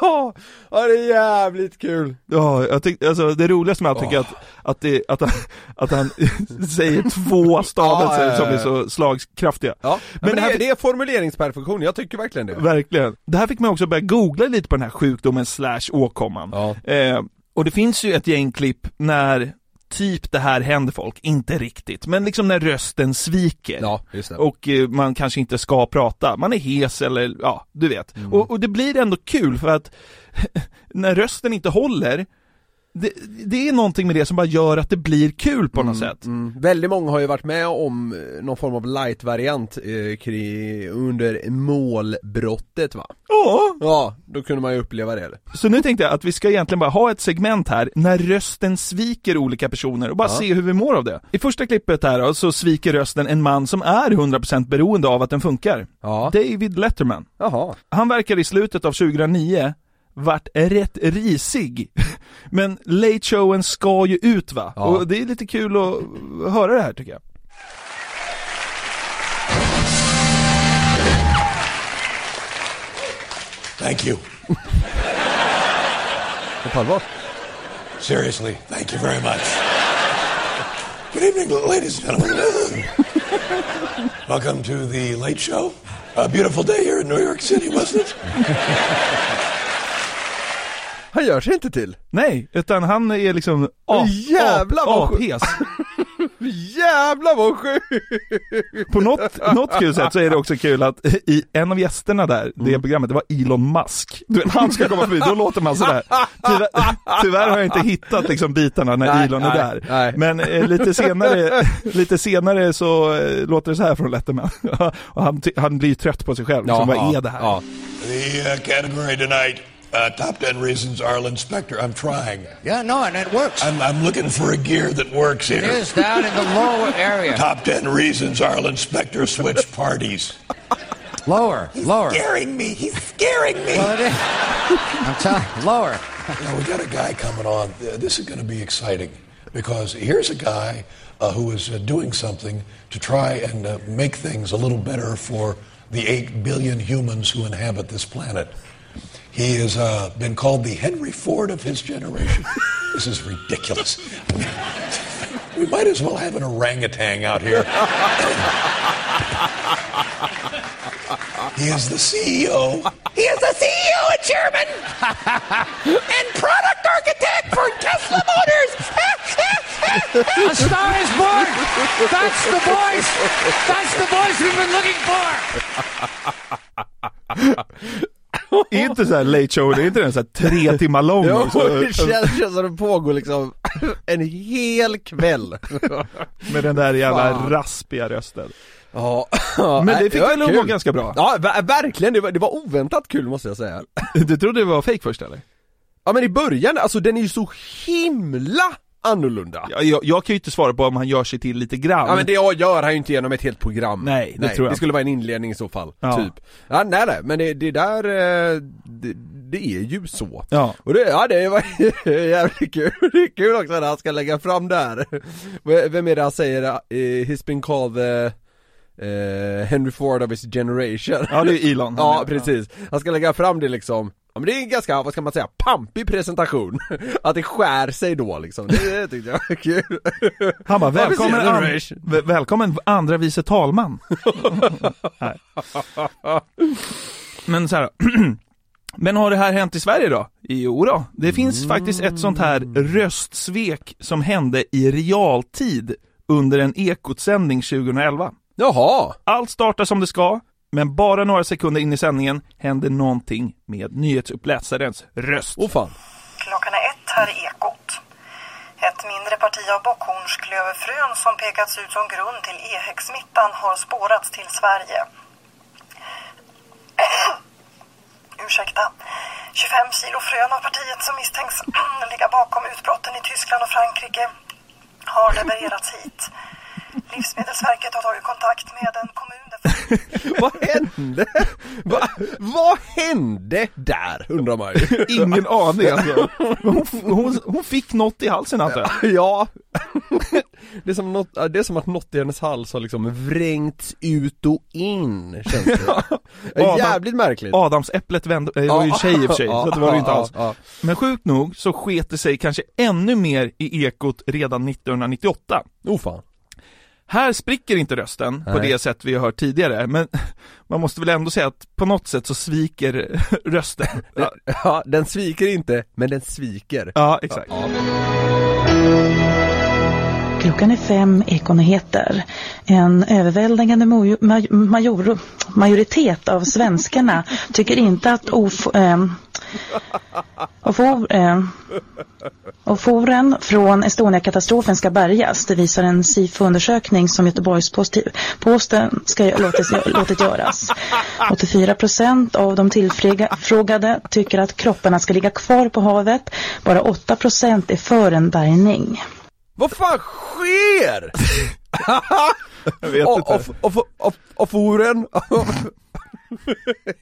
ja, det är jävligt kul.
ja, jag tyckte, alltså det roligaste med allt tycker jag att, att, det, att, han, att han säger två stavelser
Ja,
som är så slagkraftiga.
Ja, men,
Men det här-
är, det är formuleringsperfektion, jag tycker verkligen det.
Verkligen. Det här fick mig också börja googla lite på den här sjukdomen slash åkomman.
Ja.
Eh, och det finns ju ett gäng klipp när typ det här händer folk, inte riktigt, men liksom när rösten sviker.
Ja.
Och eh, man kanske inte ska prata, man är hes eller ja, du vet.
Mm.
Och, och det blir ändå kul för att när rösten inte håller det, det är någonting med det som bara gör att det blir kul på något sätt.
Mm. Väldigt många har ju varit med om eh, någon form av light-variant eh, kring, under målbrottet va?
Ja.
Ja, då kunde man ju uppleva det.
Så nu tänkte jag att vi ska egentligen bara ha ett segment här när rösten sviker olika personer och bara
Ja.
se hur vi mår av det. I första klippet här då, så sviker rösten en man som är 100% beroende av att den funkar.
Ja.
David Letterman.
Jaha.
Han verkar i slutet av 2009 vart rätt risig. Men Late Showen ska ju ut va?
Ja.
Och det är lite kul att höra det här tycker jag.
Thank you.
På allvar?
Seriously, thank you very much. Good evening, ladies and gentlemen. Welcome to the Late Show. A beautiful day here in New York City, wasn't it?
Han gör sig inte till.
Nej, utan han är liksom ap,
Jävlar vad
ap, apes.
Jävlar vad sjukt!
På något, något kul sätt så är det också kul att i en av gästerna där, det
Mm.
programmet, det var Elon Musk. Du vet, han ska komma förbi, då låter man sådär. Tyvärr, tyvärr har jag inte hittat liksom bitarna när
Nej,
Elon är
nej,
där.
nej.
Men eh, lite senare, lite senare så eh, låter det så här från Letterman. Och han, han blir trött på sig själv, liksom, vad är det här?
Ja.
The uh, category tonight, uh, top 10 reasons Arlen Specter. I'm trying.
Yeah, no, and it works.
I'm, I'm looking for a gear that works
It
here.
is down in the lower area.
Top 10 reasons Arlen Specter switched parties.
Lower, lower.
He's scaring me. He's scaring me.
Well, it is. I'm telling lower.
Now, we got a guy coming on. Uh, This is going to be exciting because here's a guy uh, who is uh, doing something to try and uh, make things a little better for the 8 billion humans who inhabit this planet. He has uh, been called the Henry Ford of his generation. this is ridiculous. we might as well have an orangutan out here. he is the CEO. He is the CEO and chairman and product architect for Tesla Motors.
A star is born. That's the voice. That's the voice we've been looking for.
Är inte så här late show, det är inte den så här tre timmar lång
Jo, det känns, känns som det pågår liksom en hel kväll.
med den där jävla
Fan.
raspiga rösten.
Ja,
Men det fick
var
väl vara ganska bra?
Ja, ver- verkligen, det var, det var oväntat kul måste jag säga.
Du trodde det var fake först eller?
Ja men i början, alltså den är ju så himla annorlunda.
Ja, jag, jag kan ju inte svara på om han gör sig till lite grann.
Ja men det gör han ju inte genom ett helt program
Nej, det tror jag
Det skulle vara en inledning i så fall,
Ja.
typ ja, Nej nej, men det, det där, eh, det, det är ju så
Ja.
Och det, ja det var jävligt kul, det är kul också när han ska lägga fram det här Vem är det han säger, eh, he's been called the eh, Henry Ford of his generation
Ja, det är Elon.
Ja precis, han ska lägga fram det liksom Ja men det är en ganska, vad ska man säga, pampig presentation Att det skär sig då liksom, det tyckte jag var kul
Han bara, välkommen, an-
generation."
väl- välkommen andra vice talman. Men så här. Men har det här hänt i Sverige då? Jo då. det finns faktiskt ett sånt här röstsvek som hände i realtid under en Ekot-sändning 2011.
Jaha!
Allt startar som det ska, men bara några sekunder in i sändningen händer någonting med nyhetsuppläsarens röst.
Åh fan
Klockan är ett här i Ekot. Ett mindre parti av bockhornsklöverfrön som pekats ut som grund till EHEC-smittan har spårats till Sverige. Ursäkta. 25 kilo frön av partiet som misstänks ligga bakom utbrotten i Tyskland och Frankrike har levererats hit. Livsmedelsverket har tagit kontakt med en kommun där
Vad hände? Va, vad hände där undrar man ju
Ingen aning alltså. Hon, hon, hon fick något i halsen antar jag.
Ja det är, som något, det är som att något i hennes hals har liksom vrängts ut och in känns det
Adam-
Jävligt märkligt
Adamsäpplet vände, det var ju en tjej i och för sig, så det var det inte alls. Men sjukt nog så sket det sig kanske ännu mer i Ekot redan 1998.
ja. Oh fan
Här spricker inte rösten på
Nej.
det sätt vi har hört tidigare, men man måste väl ändå säga att på något sätt så sviker rösten. Ja,
Ja, den sviker inte, men den sviker
ja exakt.
Klockan är fem Ekonyheter. En överväldigande major, majoritet av svenskarna tycker inte att of, ehm, ofor, ehm, oforen från Estonia-katastrofen ska bärgas. Det visar en SIFO-undersökning som Göteborgs-Posten ska låtit, låtit göras. 84 procent av de tillfrågade tycker att kropparna ska ligga kvar på havet. Bara 8 procent är för en bärgning.
Vad fan sker?
Jag vet inte.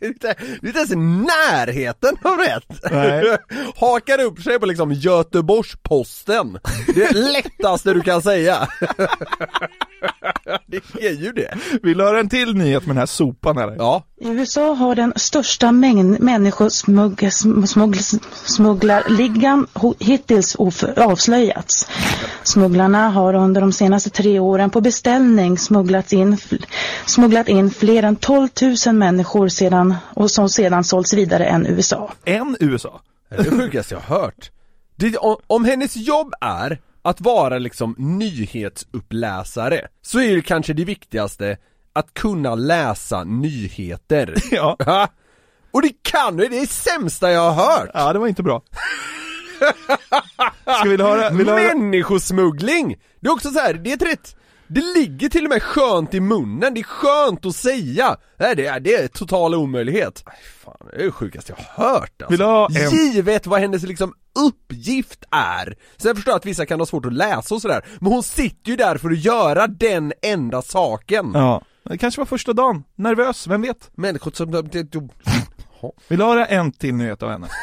inte- det är inte ens i närheten av rätt!
Nej.
Hakar upp sig på liksom Göteborgs-Posten Det lättaste du kan säga Det är ju det
Vill du höra en till nyhet med den här sopan eller?
Ja
USA har den största mängd människosmugglarligan hittills avslöjats. Smugglarna har under de senaste tre åren på beställning smugglat in, smugglat in fler än 12 000 människor sedan, och som sedan sålts vidare än USA.
En USA?
Det är det sjukaste jag har hört det, om, om hennes jobb är att vara liksom nyhetsuppläsare Så är det kanske det viktigaste att kunna läsa nyheter
Ja.
Och det kan du, det är det sämsta jag har hört!
Ja, det var inte bra. Ska vi höra, vill höra?
Människosmuggling! Det är också så här, det är ett rätt det ligger till och med skönt i munnen, det är skönt att säga! Nej det är, det är total omöjlighet. Aj, fan, det är det sjukaste jag har hört alltså.
Vill ha en-
Givet vad hennes liksom uppgift är. Sen förstår jag att vissa kan ha svårt att läsa och sådär, men hon sitter ju där för att göra den enda saken.
Ja, det kanske var första dagen. Nervös, vem vet?
Människor som...
Vill du höra en till nyhet av henne?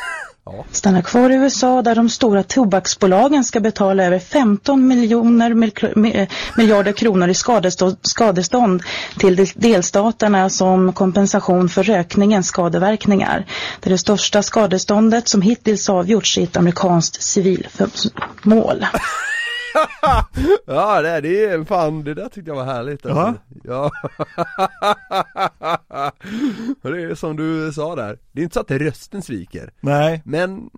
Stannar kvar i USA där de stora tobaksbolagen ska betala över 15 miljoner mil- mi- miljarder kronor i skadestånd, skadestånd till del- delstaterna som kompensation för rökningens skadeverkningar. Det är det största skadeståndet som hittills avgjorts i ett amerikanskt civilmål.
ja det, det är fan, det där tyckte jag var härligt alltså. Ja. Det är som du sa där, det är inte så att rösten sviker.
Nej.
Men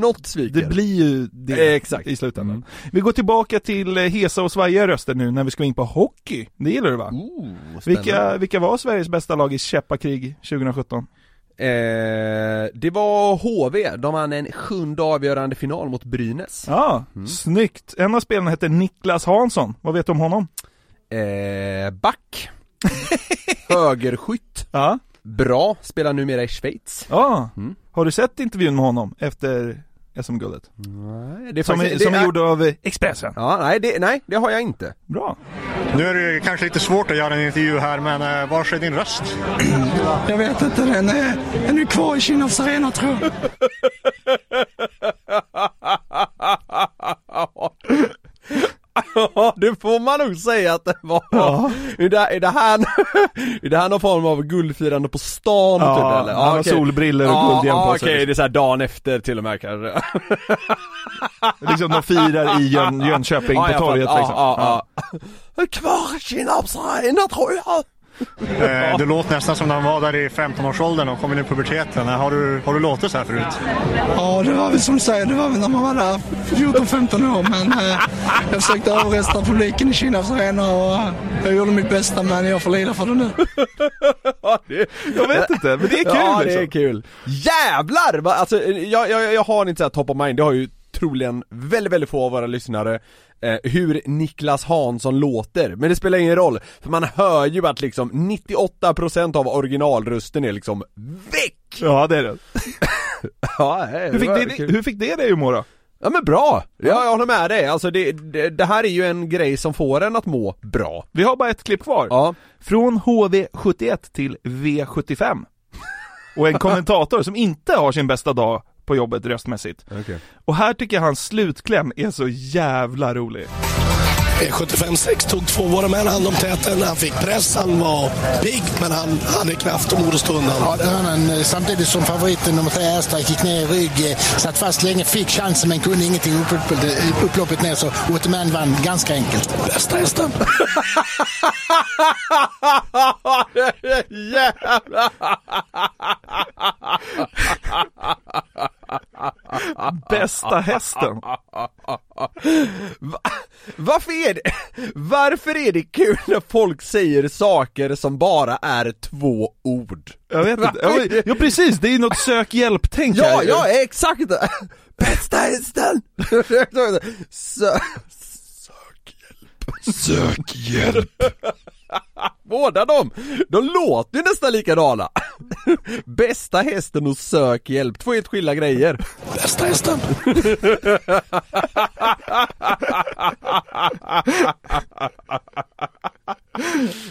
något sviker.
Det blir ju det
Exakt.
i slutändan. Vi går tillbaka till eh, hesa och svajiga röster nu när vi ska in på hockey. Det gillar du va?
Oh,
vilka, vilka var Sveriges bästa lag i käppakrig 2017?
Eh, det var HV, de vann en sjunde avgörande final mot Brynäs.
Ja, snyggt. En av spelarna heter Niklas Hansson. Vad vet du om honom?
Eh, back. Högerskytt.
Ja.
Bra, spelar numera i Schweiz.
Ja. Har du sett intervjun med honom efter SM-guldet?
Nej, det är
Som, är,
faktiskt-
som
det
är
är-
gjord av Expressen.
Ja, nej det, nej, det har jag inte.
Bra.
Nu är det kanske lite svårt att göra en intervju här, men eh, var är din röst?
Jag vet inte, den är, den är kvar i Kinnarps arena tror jag.
Ja, det får man nog säga att det var. Är, det, är, det här, är det här någon form av guldfirande på stan
Ja,
typ eller?
han har
okej.
solbriller och
ja,
guldhjälm
ja,
på sig.
Okej, det är så här dagen efter till och med kanske.
Liksom de firar i Jön, Jönköping
Ja,
på torget liksom.
Ja, ja, Kvar i tror jag.
Eh, Du låter nästan som när han var där i 15-årsåldern och kom in i puberteten. Har du, har du låtit så här förut?
Ja, det var väl som du säger, det var väl när man var där 14-15 år. Men eh, jag försökte överrösta publiken i Kinnarps arena och eh, jag gjorde mitt bästa men jag får lida för det nu.
Ja, det,
jag vet inte, men det är kul
Ja, det
liksom.
är kul. Jävlar! Alltså, jag, jag, jag har inte så här top of mind, det har ju troligen väldigt, väldigt få av våra lyssnare eh, hur Niklas Hansson låter, men det spelar ingen roll, för man hör ju att liksom 98% av originalrösten är liksom väck!
Ja, det är det.
ja, nej,
Hur fick, det,
kul.
hur fick det dig att må då?
Ja men bra! Ja, jag håller med dig, alltså det, det, det här är ju en grej som får en att må bra.
Vi har bara ett klipp kvar.
Ja.
Från HV71 till V75. Och en kommentator som inte har sin bästa dag på jobbet röstmässigt.
Okay.
Och här tycker jag hans slutkläm är så jävla rolig.
75-6 tog två våra män hand om täten. Han fick press, han var pigg, men han hade kraft och mod och stund.
Ja, det hade han. eh, Samtidigt som favoriten nummer tre, Erstrike, gick ner i rygg, eh, satt fast länge, fick chansen men kunde ingenting upploppet, upploppet ner så Ottoman vann ganska enkelt.
Bästa hästen.
Jävlar!
Bästa hästen.
Va, Varför är det, varför är det kul när folk säger saker som bara är två ord?
Jag vet inte, ja, precis, det är något sök hjälp-tänk
Ja,
här.
ja exakt! Bästa hästen! Sö- Sök hjälp. Sök hjälp. Båda de, de låter ju nästan likadana. Bästa hästen och sök hjälp, två helt skilda grejer.
Bästa hästen.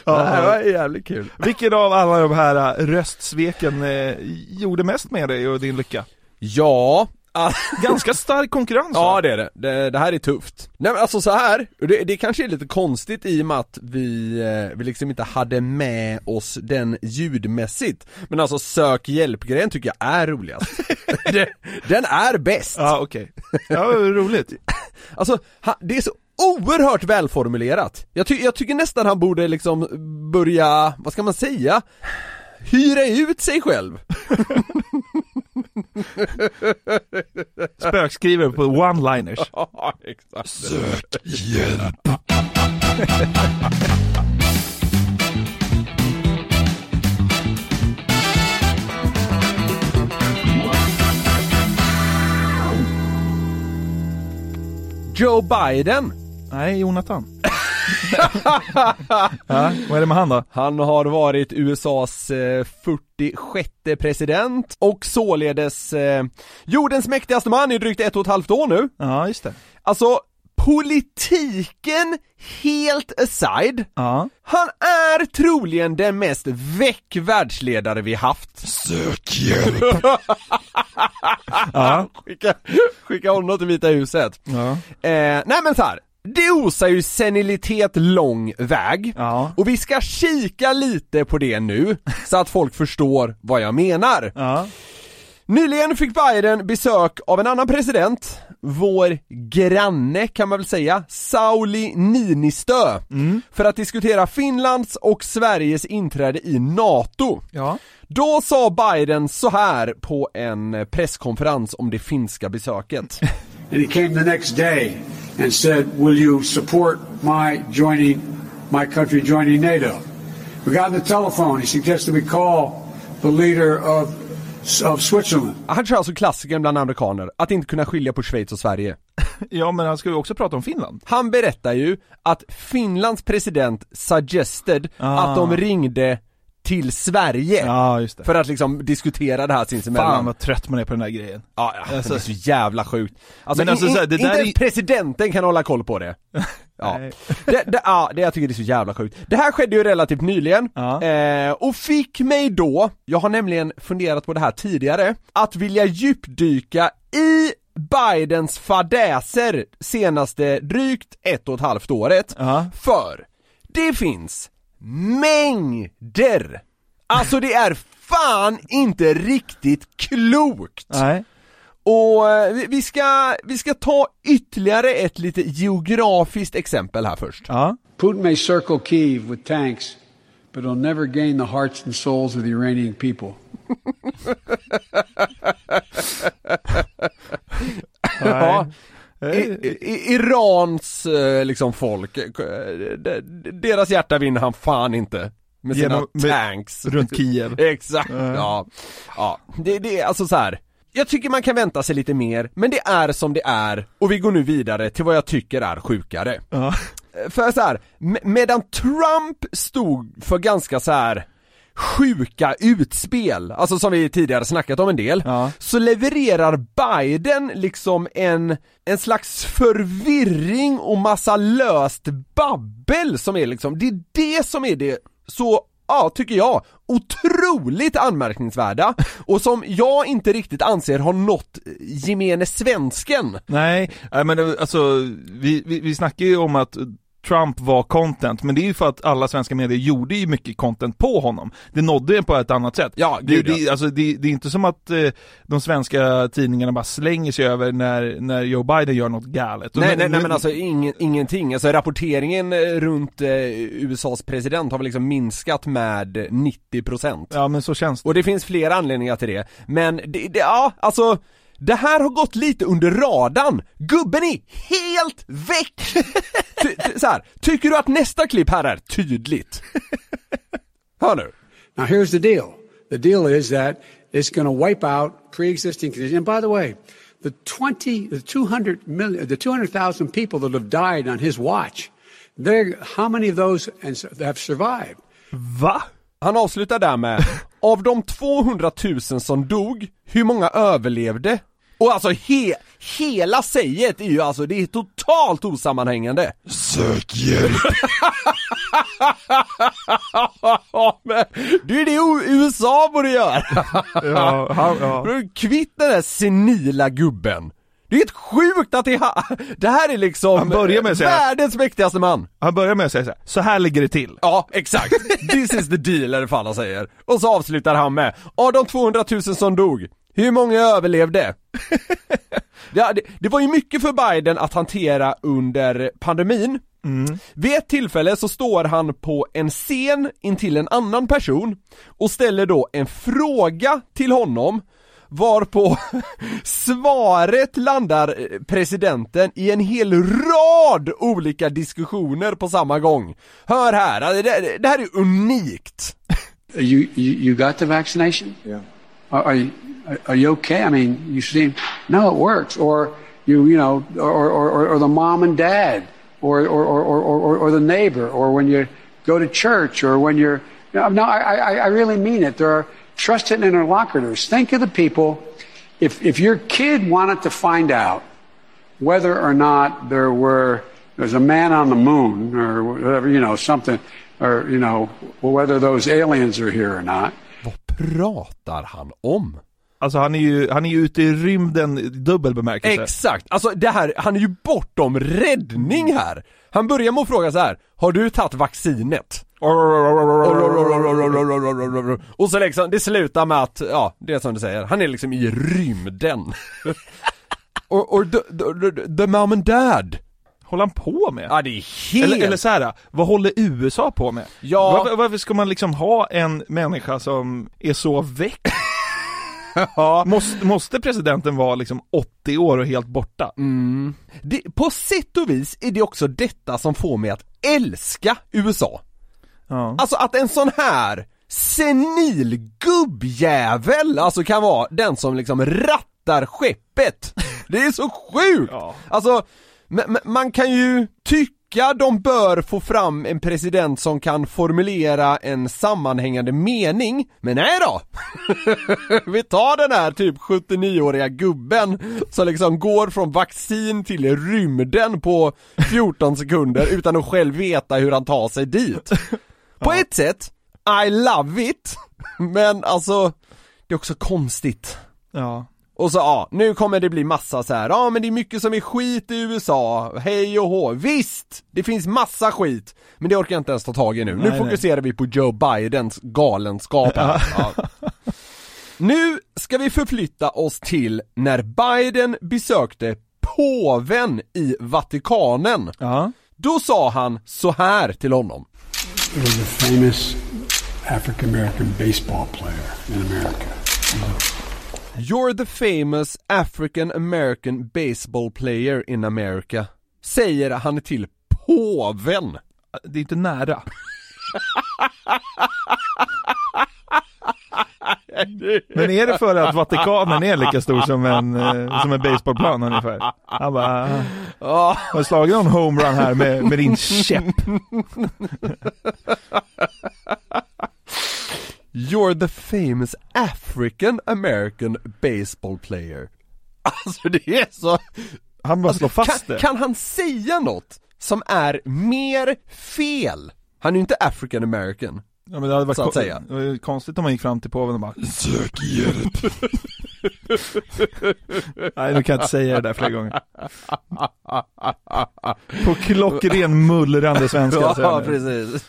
Det här var jävligt kul.
Vilken av alla de här äh, röstsveken eh, gjorde mest med dig och din lycka?
Ja,
Ganska stark konkurrens
Ja
va?
det är det. det, det här är tufft. Nej men alltså så här. Det, det kanske är lite konstigt i och med att vi, eh, vi liksom inte hade med oss den ljudmässigt. Men alltså sök hjälp-grejen tycker jag är roligast. den är bäst.
Ja okej. Ja, roligt.
Alltså, ha- det är så oerhört välformulerat. Jag, ty- jag tycker nästan han borde liksom börja, vad ska man säga? Hyra ut sig själv.
Spökskrivare på one-liners.
Ja, exakt.
Sök hjälp.
Joe Biden.
Nej, Jonathan. ja, vad är det med han då?
Han har varit USAs eh, 46 president och således eh, jordens mäktigaste man i drygt ett och ett halvt år nu.
Ja, just det.
Alltså, politiken helt aside,
Ja.
han är troligen den mest väck världsledare vi haft.
Sök hjälp.
Ja. skicka, skicka honom till Vita huset.
Ja.
Eh, nej men så här. Det osar ju senilitet lång väg,
Ja.
och vi ska kika lite på det nu, så att folk förstår vad jag menar.
Ja.
Nyligen fick Biden besök av en annan president, vår granne kan man väl säga, Sauli Niinistö, för att diskutera Finlands och Sveriges inträde i NATO.
Ja.
Då sa Biden så här på en presskonferens om det finska besöket.
And he came the next day and said, Will you support my joining, my country joining NATO? We got on the telephone. He suggested we call the leader of, of Switzerland.
Han kör alltså klassikern bland amerikaner, att inte kunna skilja på Schweiz och Sverige.
ja, men han ska ju också prata om Finland.
Han berättar ju att Finlands president suggested
Ah.
att de ringde till Sverige
Ja, just det.
för att liksom diskutera det här sinsemellan.
Fan vad trött man är på den här grejen.
Ja, ja
Alltså-
det är så jävla sjukt. Alltså,
Men alltså,
in,
här, det
inte
där
ens
är-
presidenten kan hålla koll på det. Ja. Det, det, ja, det jag tycker det är så jävla sjukt. Det här skedde ju relativt nyligen,
Ja.
eh, och fick mig då, jag har nämligen funderat på det här tidigare, att vilja djupdyka i Bidens fadäser senaste drygt ett och ett halvt året,
Ja.
för det finns mängder, alltså det är fan inte riktigt klokt!
Nej.
Och eh, vi- vi ska, vi ska ta ytterligare ett lite geografiskt exempel här först.
Ja.
Putin may circle Kiev with tanks, but he'll never gain the hearts and souls of the Iranian people.
Ja. I, i, Irans eh, liksom folk, eh, de- de- deras hjärta vinner han fan inte. Med sina
Genom- med-
tanks.
runt Kiev.
Exakt,
Ja.
ja. ja. Det, det är alltså så här. Jag tycker man kan vänta sig lite mer, men det är som det är och vi går nu vidare till vad jag tycker är sjukare.
Ja.
För så här, me- medan Trump stod för ganska så här sjuka utspel, alltså som vi tidigare snackat om en del,
Ja.
så levererar Biden liksom en, en slags förvirring och massa löst babbel som är liksom, det är det som är det så Ja, tycker jag, otroligt anmärkningsvärda och som jag inte riktigt anser har nått gemene svensken.
Nej, men det- alltså vi, vi, vi snackar ju om att Trump var content, men det är ju för att alla svenska medier gjorde ju mycket content på honom. Det nådde en på ett annat sätt.
Ja,
det,
gud, ja.
det, alltså, det, det är inte som att eh, de svenska tidningarna bara slänger sig över när, när Joe Biden gör något galet.
Nej,
nu-
nej, nej men alltså ingen, ingenting, alltså rapporteringen eh, runt eh, USAs president har väl liksom minskat med 90%
Ja men så känns det.
Och det finns flera anledningar till det, men det, det ja, alltså Det här har gått lite under radarn. Gubben är helt väck! Ty, så här, tycker du att nästa klipp här är tydligt? Hör nu.
Now, here's the deal. The deal is that it's going to wipe out pre-existing conditions. And by the way, the 20, the 200 million, the 200,000 people that have died on his watch, they're, how many of those have survived?
Va?
Han avslutar där med, av de 200 000 som dog, hur många överlevde? Och alltså he, hela säget är ju alltså, det är totalt osammanhängande.
Sök hjälp!
Men, det är det USA borde göra!
Ja, han, ja.
Kvitt den där senila gubben. Det är helt sjukt att det, ha, det här är liksom
Han börjar med att säga-
världens mäktigaste man.
Han börjar med att säga så här, så här ligger det till.
Ja, exakt. This is the deal, eller fan han säger. Och så avslutar han med, av de 200 000 som dog, hur många överlevde? ja, det, det var ju mycket för Biden att hantera under pandemin. Vid ett tillfälle så står han på en scen intill en annan person och ställer då en fråga till honom Varpå svaret landar eh, presidenten i en hel rad olika diskussioner på samma gång. Hör här, det, det här är unikt.
You, you, you got the vaccination? Yeah. Are, you, are you okay? I mean, you seem, no, it works. Or, you, you know, or, or, or, or the mom and dad, or, or, or, or, or, or the neighbor, or when you go to church, or when you're, no, no I, I, I really mean it. There are trusted interlocutors. Think of the people, if, if your kid wanted to find out whether or not there were, there's a man on the moon, or whatever, you know, something, or, you know, whether those aliens are here or not.
Pratar han om?
Alltså han är ju, han är ju ute i rymden i dubbel bemärkelse.
Exakt, alltså det här, han är ju bortom räddning här! Han börjar med att fråga så här: har du tagit vaccinet? Och så liksom, det slutar med att, ja, det är som du säger, han är liksom i rymden. och, och the, the, the mom and dad.
Håller han på med?
Ja det är helt...
Eller, eller så här, vad håller USA på med?
Ja.
Varför, varför ska man liksom ha en människa som är så väck? måste, måste presidenten vara liksom 80 år och helt borta?
Mm. Det, på sätt och vis är det också detta som får mig att älska USA.
Ja.
Alltså att en sån här senil gubbjävel alltså kan vara den som liksom rattar skeppet. Det är så sjukt! Alltså, m- m- man kan ju tycka de bör få fram en president som kan formulera en sammanhängande mening, men nej då! Vi tar den här typ 79-åriga gubben som liksom går från vaccin till rymden på 14 sekunder utan att själv veta hur han tar sig dit. På ett sätt, I love it, men alltså, det är också konstigt.
Ja.
Och så ja, nu kommer det bli massa så här. ja men det är mycket som är skit i USA, hej och hå. Visst! Det finns massa skit, men det orkar jag inte ens ta tag i nu.
Nej,
nu
nej.
fokuserar vi på Joe Bidens galenskap här. Ja. Nu ska vi förflytta oss till när Biden besökte påven i Vatikanen. Då sa han så här till honom.
There was a famous African American baseball player in America.
You're the famous African American baseball player in America. Säger han till påven.
Det är inte nära. Men är det för att Vatikanen är lika stor som en, eh, som en baseballplan ungefär? Han bara,
Ja.
har du slagit någon homerun här med, med din käpp?
You're the famous African American baseball player. Alltså det är så...
Han bara slår fast
kan,
det.
kan han säga något som är mer fel? Han är ju inte African American.
Ja, men det hade varit
så att säga.
konstigt om man gick fram till påven och bara
Sök hjälp!
Nej nu kan jag inte säga det där flera gånger. På klockren mullrande svenska
Ja, precis.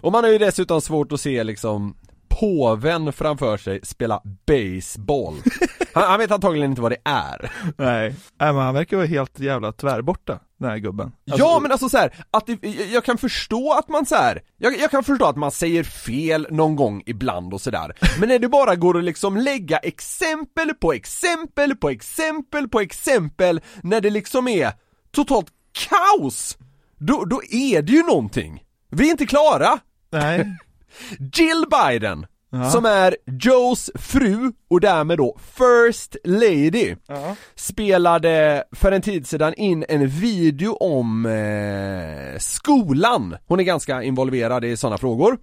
Och man har ju dessutom svårt att se liksom påven framför sig spela baseball. Han, han vet antagligen inte vad det är.
Nej, Nej men han verkar vara helt jävla tvärborta, den här gubben. Alltså,
ja men alltså så här, att det, jag- jag kan förstå att man så här, jag, jag kan förstå att man säger fel någon gång ibland och sådär Men när det bara går att liksom lägga exempel på exempel på exempel på exempel När det liksom är totalt kaos Då, då är det ju någonting Vi är inte klara!
Nej
Jill Biden
Ja.
som är Joes fru och därmed då First Lady spelade för en tid sedan in en video om eh, skolan. Hon är ganska involverad i sådana frågor.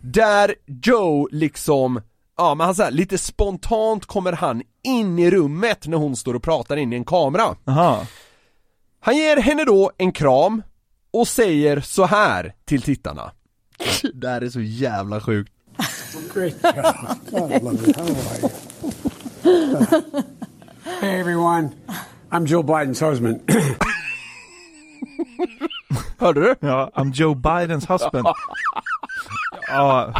Där Joe liksom Ja men han så här, lite spontant kommer han in i rummet när hon står och pratar in i en kamera.
Aha.
Han ger henne då en kram och säger så här till tittarna. Det här är så jävla sjukt.
Great. God, I love you. How are you? hey, everyone. I'm Joe Biden's husband.
Hörde du?
Ja, I'm Joe Bidens husband. Ja.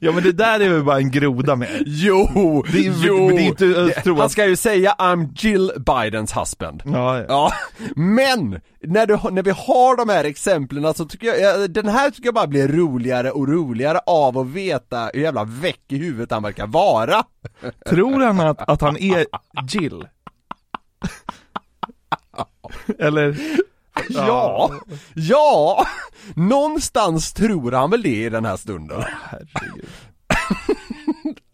ja men det där är väl bara en groda med.
Jo!
Det är-
jo!
det är inte- jag
Han ska ju säga I'm Jill Bidens husband.
Ja, ja.
Ja, men när, du, när vi har de här exemplen så tycker jag, ja, den här tycker jag bara blir roligare och roligare av att veta hur jävla väck i huvudet han verkar vara.
Tror han att, att han är Jill? Eller?
Ja, ja, någonstans tror han väl det i den här stunden.
Herregud.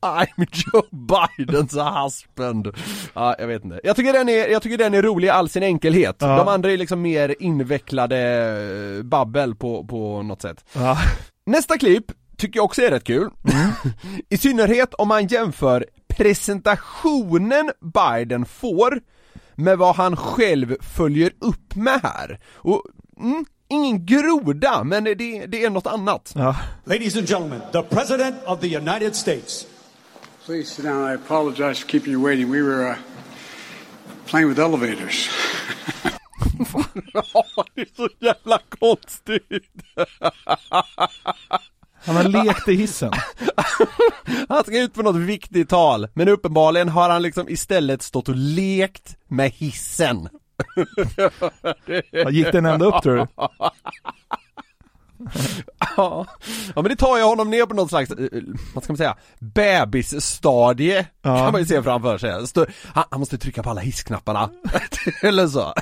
I'm Joe Bidens husband. Ja, jag vet inte. Jag tycker den är, jag tycker den är rolig i all sin enkelhet.
Ja.
De andra är liksom mer invecklade eh, babbel på, på något sätt.
Ja.
Nästa klipp tycker jag också är rätt kul. I synnerhet om man jämför presentationen Biden får med vad han själv följer upp med här. Och, mm, ingen groda, men det, det är något annat.
Ja.
Ladies and gentlemen, the President of the United States.
Please sit down. I apologize for keeping you waiting. We were uh, playing with elevators.
det är så jävla konstigt.
Han har lekt i hissen.
Han ska ut på något viktigt tal, men uppenbarligen har han liksom istället stått och lekt med hissen.
Gick den ända upp, tror du?
Ja, ja men det tar ju honom ner på något slags, eh, vad ska man säga, bebisstadie
Ja.
kan man ju se framför sig. Han måste trycka på alla hissknapparna, eller så.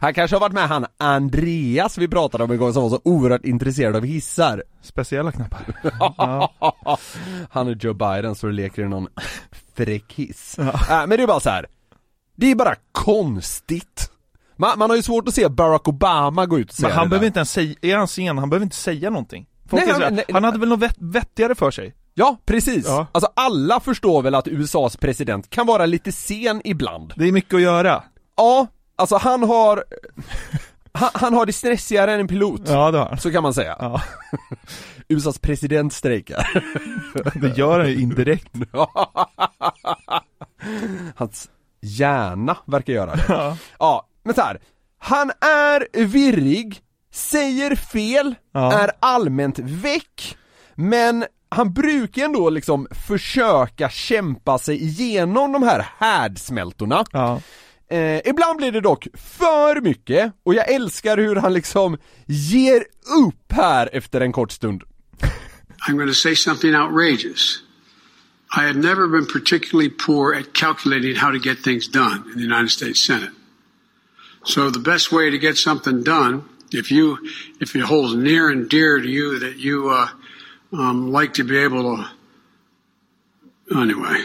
Han kanske har varit med han Andreas vi pratade om gång som var så oerhört intresserad av hissar.
Speciella knappar.
Han och Joe Biden står och leker i någon fräck hiss. Äh, men det är bara så här. det är bara konstigt. Man, man har ju svårt att se Barack Obama gå ut och säga
Men han
det
behöver
där.
inte ens säga, är han sen? Han behöver inte säga någonting. Folk
Nej,
är
han-
så
nej,
han hade väl något vett, vettigare för sig?
Ja, precis.
Ja.
Alltså alla förstår väl att USAs president kan vara lite sen ibland.
Det är mycket att göra.
Ja, alltså han har han, han har det stressigare än en pilot.
Ja, det har han.
Så kan man säga.
Ja.
USAs president strejkar.
Det gör han ju indirekt.
Hans hjärna verkar göra det.
Ja.
Ja, men så här. Han är virrig, säger fel,
Ja.
är allmänt väck, men han brukar ändå liksom försöka kämpa sig igenom de här härdsmältorna.
Ja.
Eh, ibland blir det dock för mycket, och jag älskar hur han liksom ger upp här efter en kort stund.
I'm going to say something outrageous. I have never been particularly poor at calculating how to get things done in the United States Senate. So the best way to get something done, if you if it holds near and dear to you that you uh, um, like to be able to, anyway.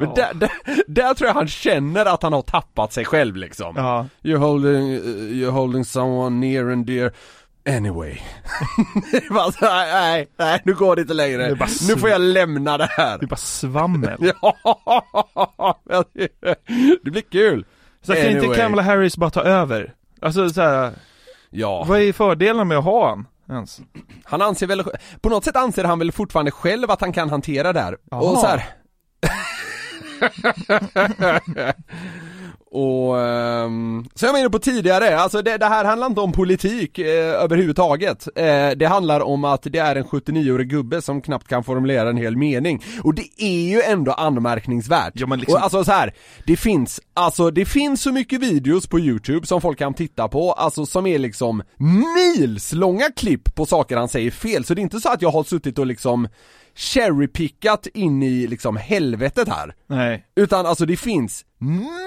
Men där, där, där tror jag han känner att han har tappat sig själv liksom.
Ja.
You're holding, uh, you're holding someone near and dear Anyway. Det är bara så här, nej, nej, nu går det inte längre.
Det
Nu får jag lämna det här.
Det är bara svammel.
Ja, det blir kul.
Så kan inte Kamala Harris bara ta över? Alltså så här,
Ja.
vad är fördelarna med att ha han ens?
Han anser väl, på något sätt anser han väl fortfarande själv att han kan hantera det här.
Jaha.
Och så här. Och, ehm, så jag var inne på tidigare, alltså det, det här handlar inte om politik eh, överhuvudtaget. Eh, det handlar om att det är en 79-årig gubbe som knappt kan formulera en hel mening. Och det är ju ändå anmärkningsvärt.
Ja, liksom-
Och alltså så här, det finns, alltså det finns så mycket videos på youtube som folk kan titta på, alltså som är liksom milslånga klipp på saker han säger fel. Så det är inte så att jag har suttit och liksom cherrypickat in i liksom helvetet här.
Nej.
Utan alltså det finns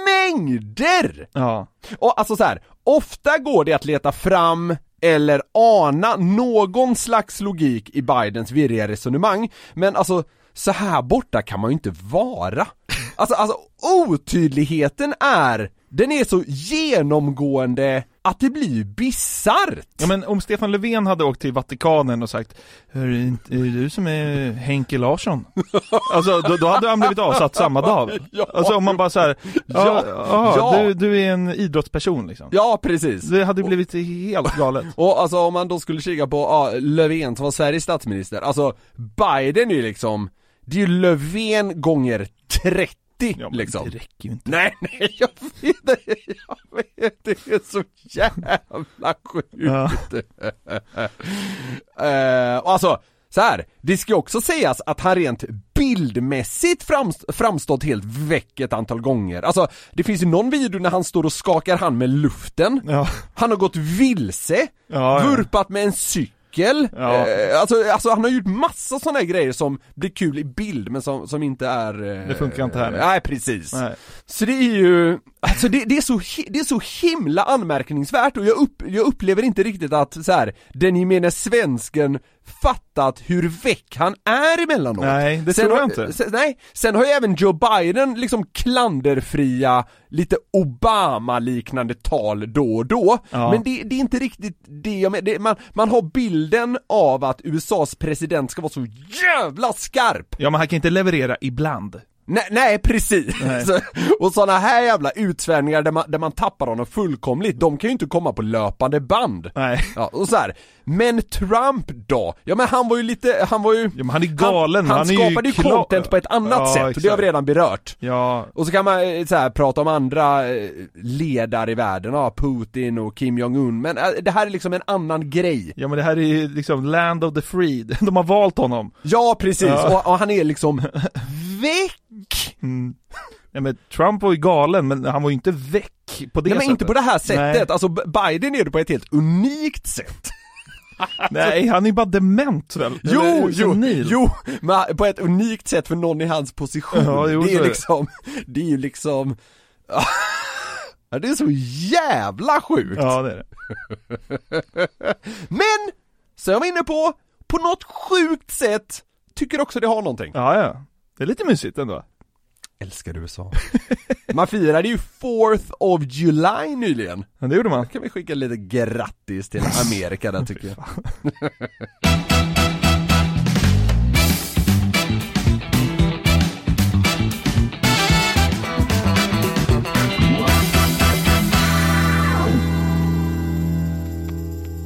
mängder!
Ja.
Och alltså så här, ofta går det att leta fram eller ana någon slags logik i Bidens virriga resonemang, men alltså så här borta kan man ju inte vara. Alltså, alltså otydligheten är, den är så genomgående att det blir bisarrt.
Ja men om Stefan Löfven hade åkt till Vatikanen och sagt inte, är det du som är Henke Larsson? alltså då, då hade han blivit avsatt samma dag.
Ja.
Alltså om man bara såhär, ja,
Ja.
ja,
Ja.
Du, du är en idrottsperson liksom.
Ja precis.
Det hade blivit helt galet.
Och alltså om man då skulle kika på, ja, Löfven som var Sveriges statsminister, alltså Biden är ju liksom, det är ju Löfven gånger 30 liksom.
Det räcker ju inte.
Nej, nej, jag vet jag vet, det är så jävla sjukt.
Ja.
Och alltså, så här, det ska också sägas att han rent bildmässigt framst- framstått helt väck ett antal gånger. Alltså, det finns ju någon video när han står och skakar hand med luften,
Ja.
han har gått vilse,
Ja, ja.
vurpat med en cykel,
Ja.
eh, alltså, alltså han har gjort massa sådana här grejer som blir kul i bild men som, som inte är... eh,
Det funkar inte här nu.
Nej precis.
Nej.
Så det är ju, alltså det, det, är så, det är så himla anmärkningsvärt och jag, upp, jag upplever inte riktigt att så här, den gemene svensken fattat hur väck han är emellanåt.
Nej, det
sen
tror jag
har,
inte.
Sen, nej, sen har ju även Joe Biden liksom klanderfria, lite Obama-liknande tal då och då.
Ja.
Men det, det är inte riktigt det jag menar, man, man har bilden av att USAs president ska vara så jävla skarp.
Ja men han kan inte leverera ibland.
Nej, nej precis!
Nej.
Och sådana här jävla utsvävningar där man, där man tappar honom fullkomligt, de kan ju inte komma på löpande band.
Nej.
Ja, och så här. men Trump då? Ja men han var ju lite, han var ju...
Ja, men han är galen,
Han, han,
han
skapade ju content på ett annat
Ja,
sätt, och det har vi
exakt.
redan berört.
Ja,
Och så kan man eh, så här, prata om andra eh, ledare i världen, ja, Putin och Kim Jong-Un, men eh, det här är liksom en annan grej.
ja men det här är ju liksom land of the freed. De har valt honom.
Ja precis,
Ja.
och, och han är liksom väck!
Mm. Ja, men Trump var ju galen, men han var ju inte väck på det
Nej men
sättet.
inte på det här sättet,
Nej.
alltså Biden är det på ett helt unikt sätt.
Nej, han är ju bara dement väl?
Jo,
Eller
jo,
senil.
jo, men på ett unikt sätt för någon i hans position.
Ja, jo,
det är
det.
liksom, det är ju liksom Ja, det är så jävla sjukt!
Ja, det är det.
Men, så jag var inne på, på något sjukt sätt, tycker också det har någonting.
Ja, ja. Det är lite mysigt ändå.
Älskar USA. Man firade ju 4th of July nyligen.
Ja, det gjorde man.
kan vi skicka lite grattis till Amerika där tycker jag.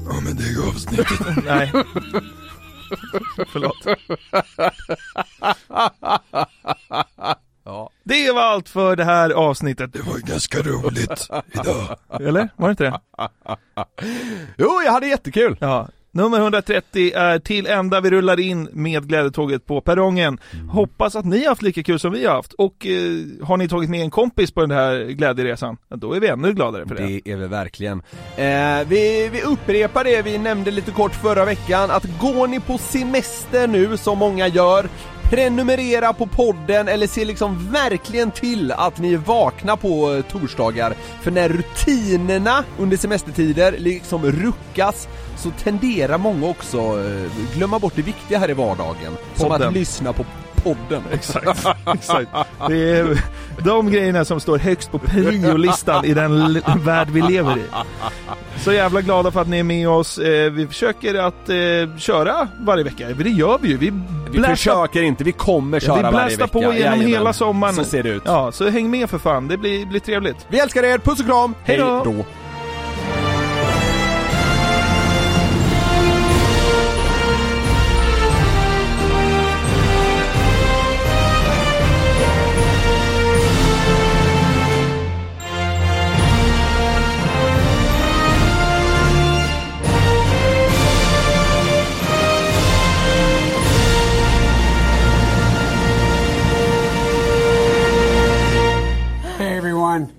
Ja men det är avsnittet.
Nej. Förlåt.
Ja.
Det var allt för det här avsnittet.
Det var ganska roligt idag.
Eller? Var det inte det?
Jo, jag hade jättekul!
Ja. Nummer 130 är till ända. Vi rullar in med glädjetåget på perrongen. Hoppas att ni har haft lika kul som vi har haft. Och eh, har ni tagit med en kompis på den här glädjeresan, då är vi ännu gladare för det.
Det är vi verkligen. Eh, vi, vi upprepar det vi nämnde lite kort förra veckan, att går ni på semester nu, som många gör, prenumerera på podden eller se liksom verkligen till att ni är vakna på eh, torsdagar. För när rutinerna under semestertider liksom ruckas så tenderar många också eh, glömma bort det viktiga här i vardagen. Som
Podden.
att lyssna på podden.
Exakt, exakt. Det är de grejerna som står högst på priolistan i den värld vi lever i. Så jävla glada för att ni är med oss. Eh, Vi försöker att eh, köra varje vecka. Det gör vi ju. Vi,
Vi
blästar-
försöker inte, vi kommer köra
vi
varje
blästar
vecka.
på genom
Jajamän.
hela sommaren.
Så ser det ut.
Ja, så häng med för fan. Det blir, blir trevligt.
Vi älskar er, puss och kram, hej då!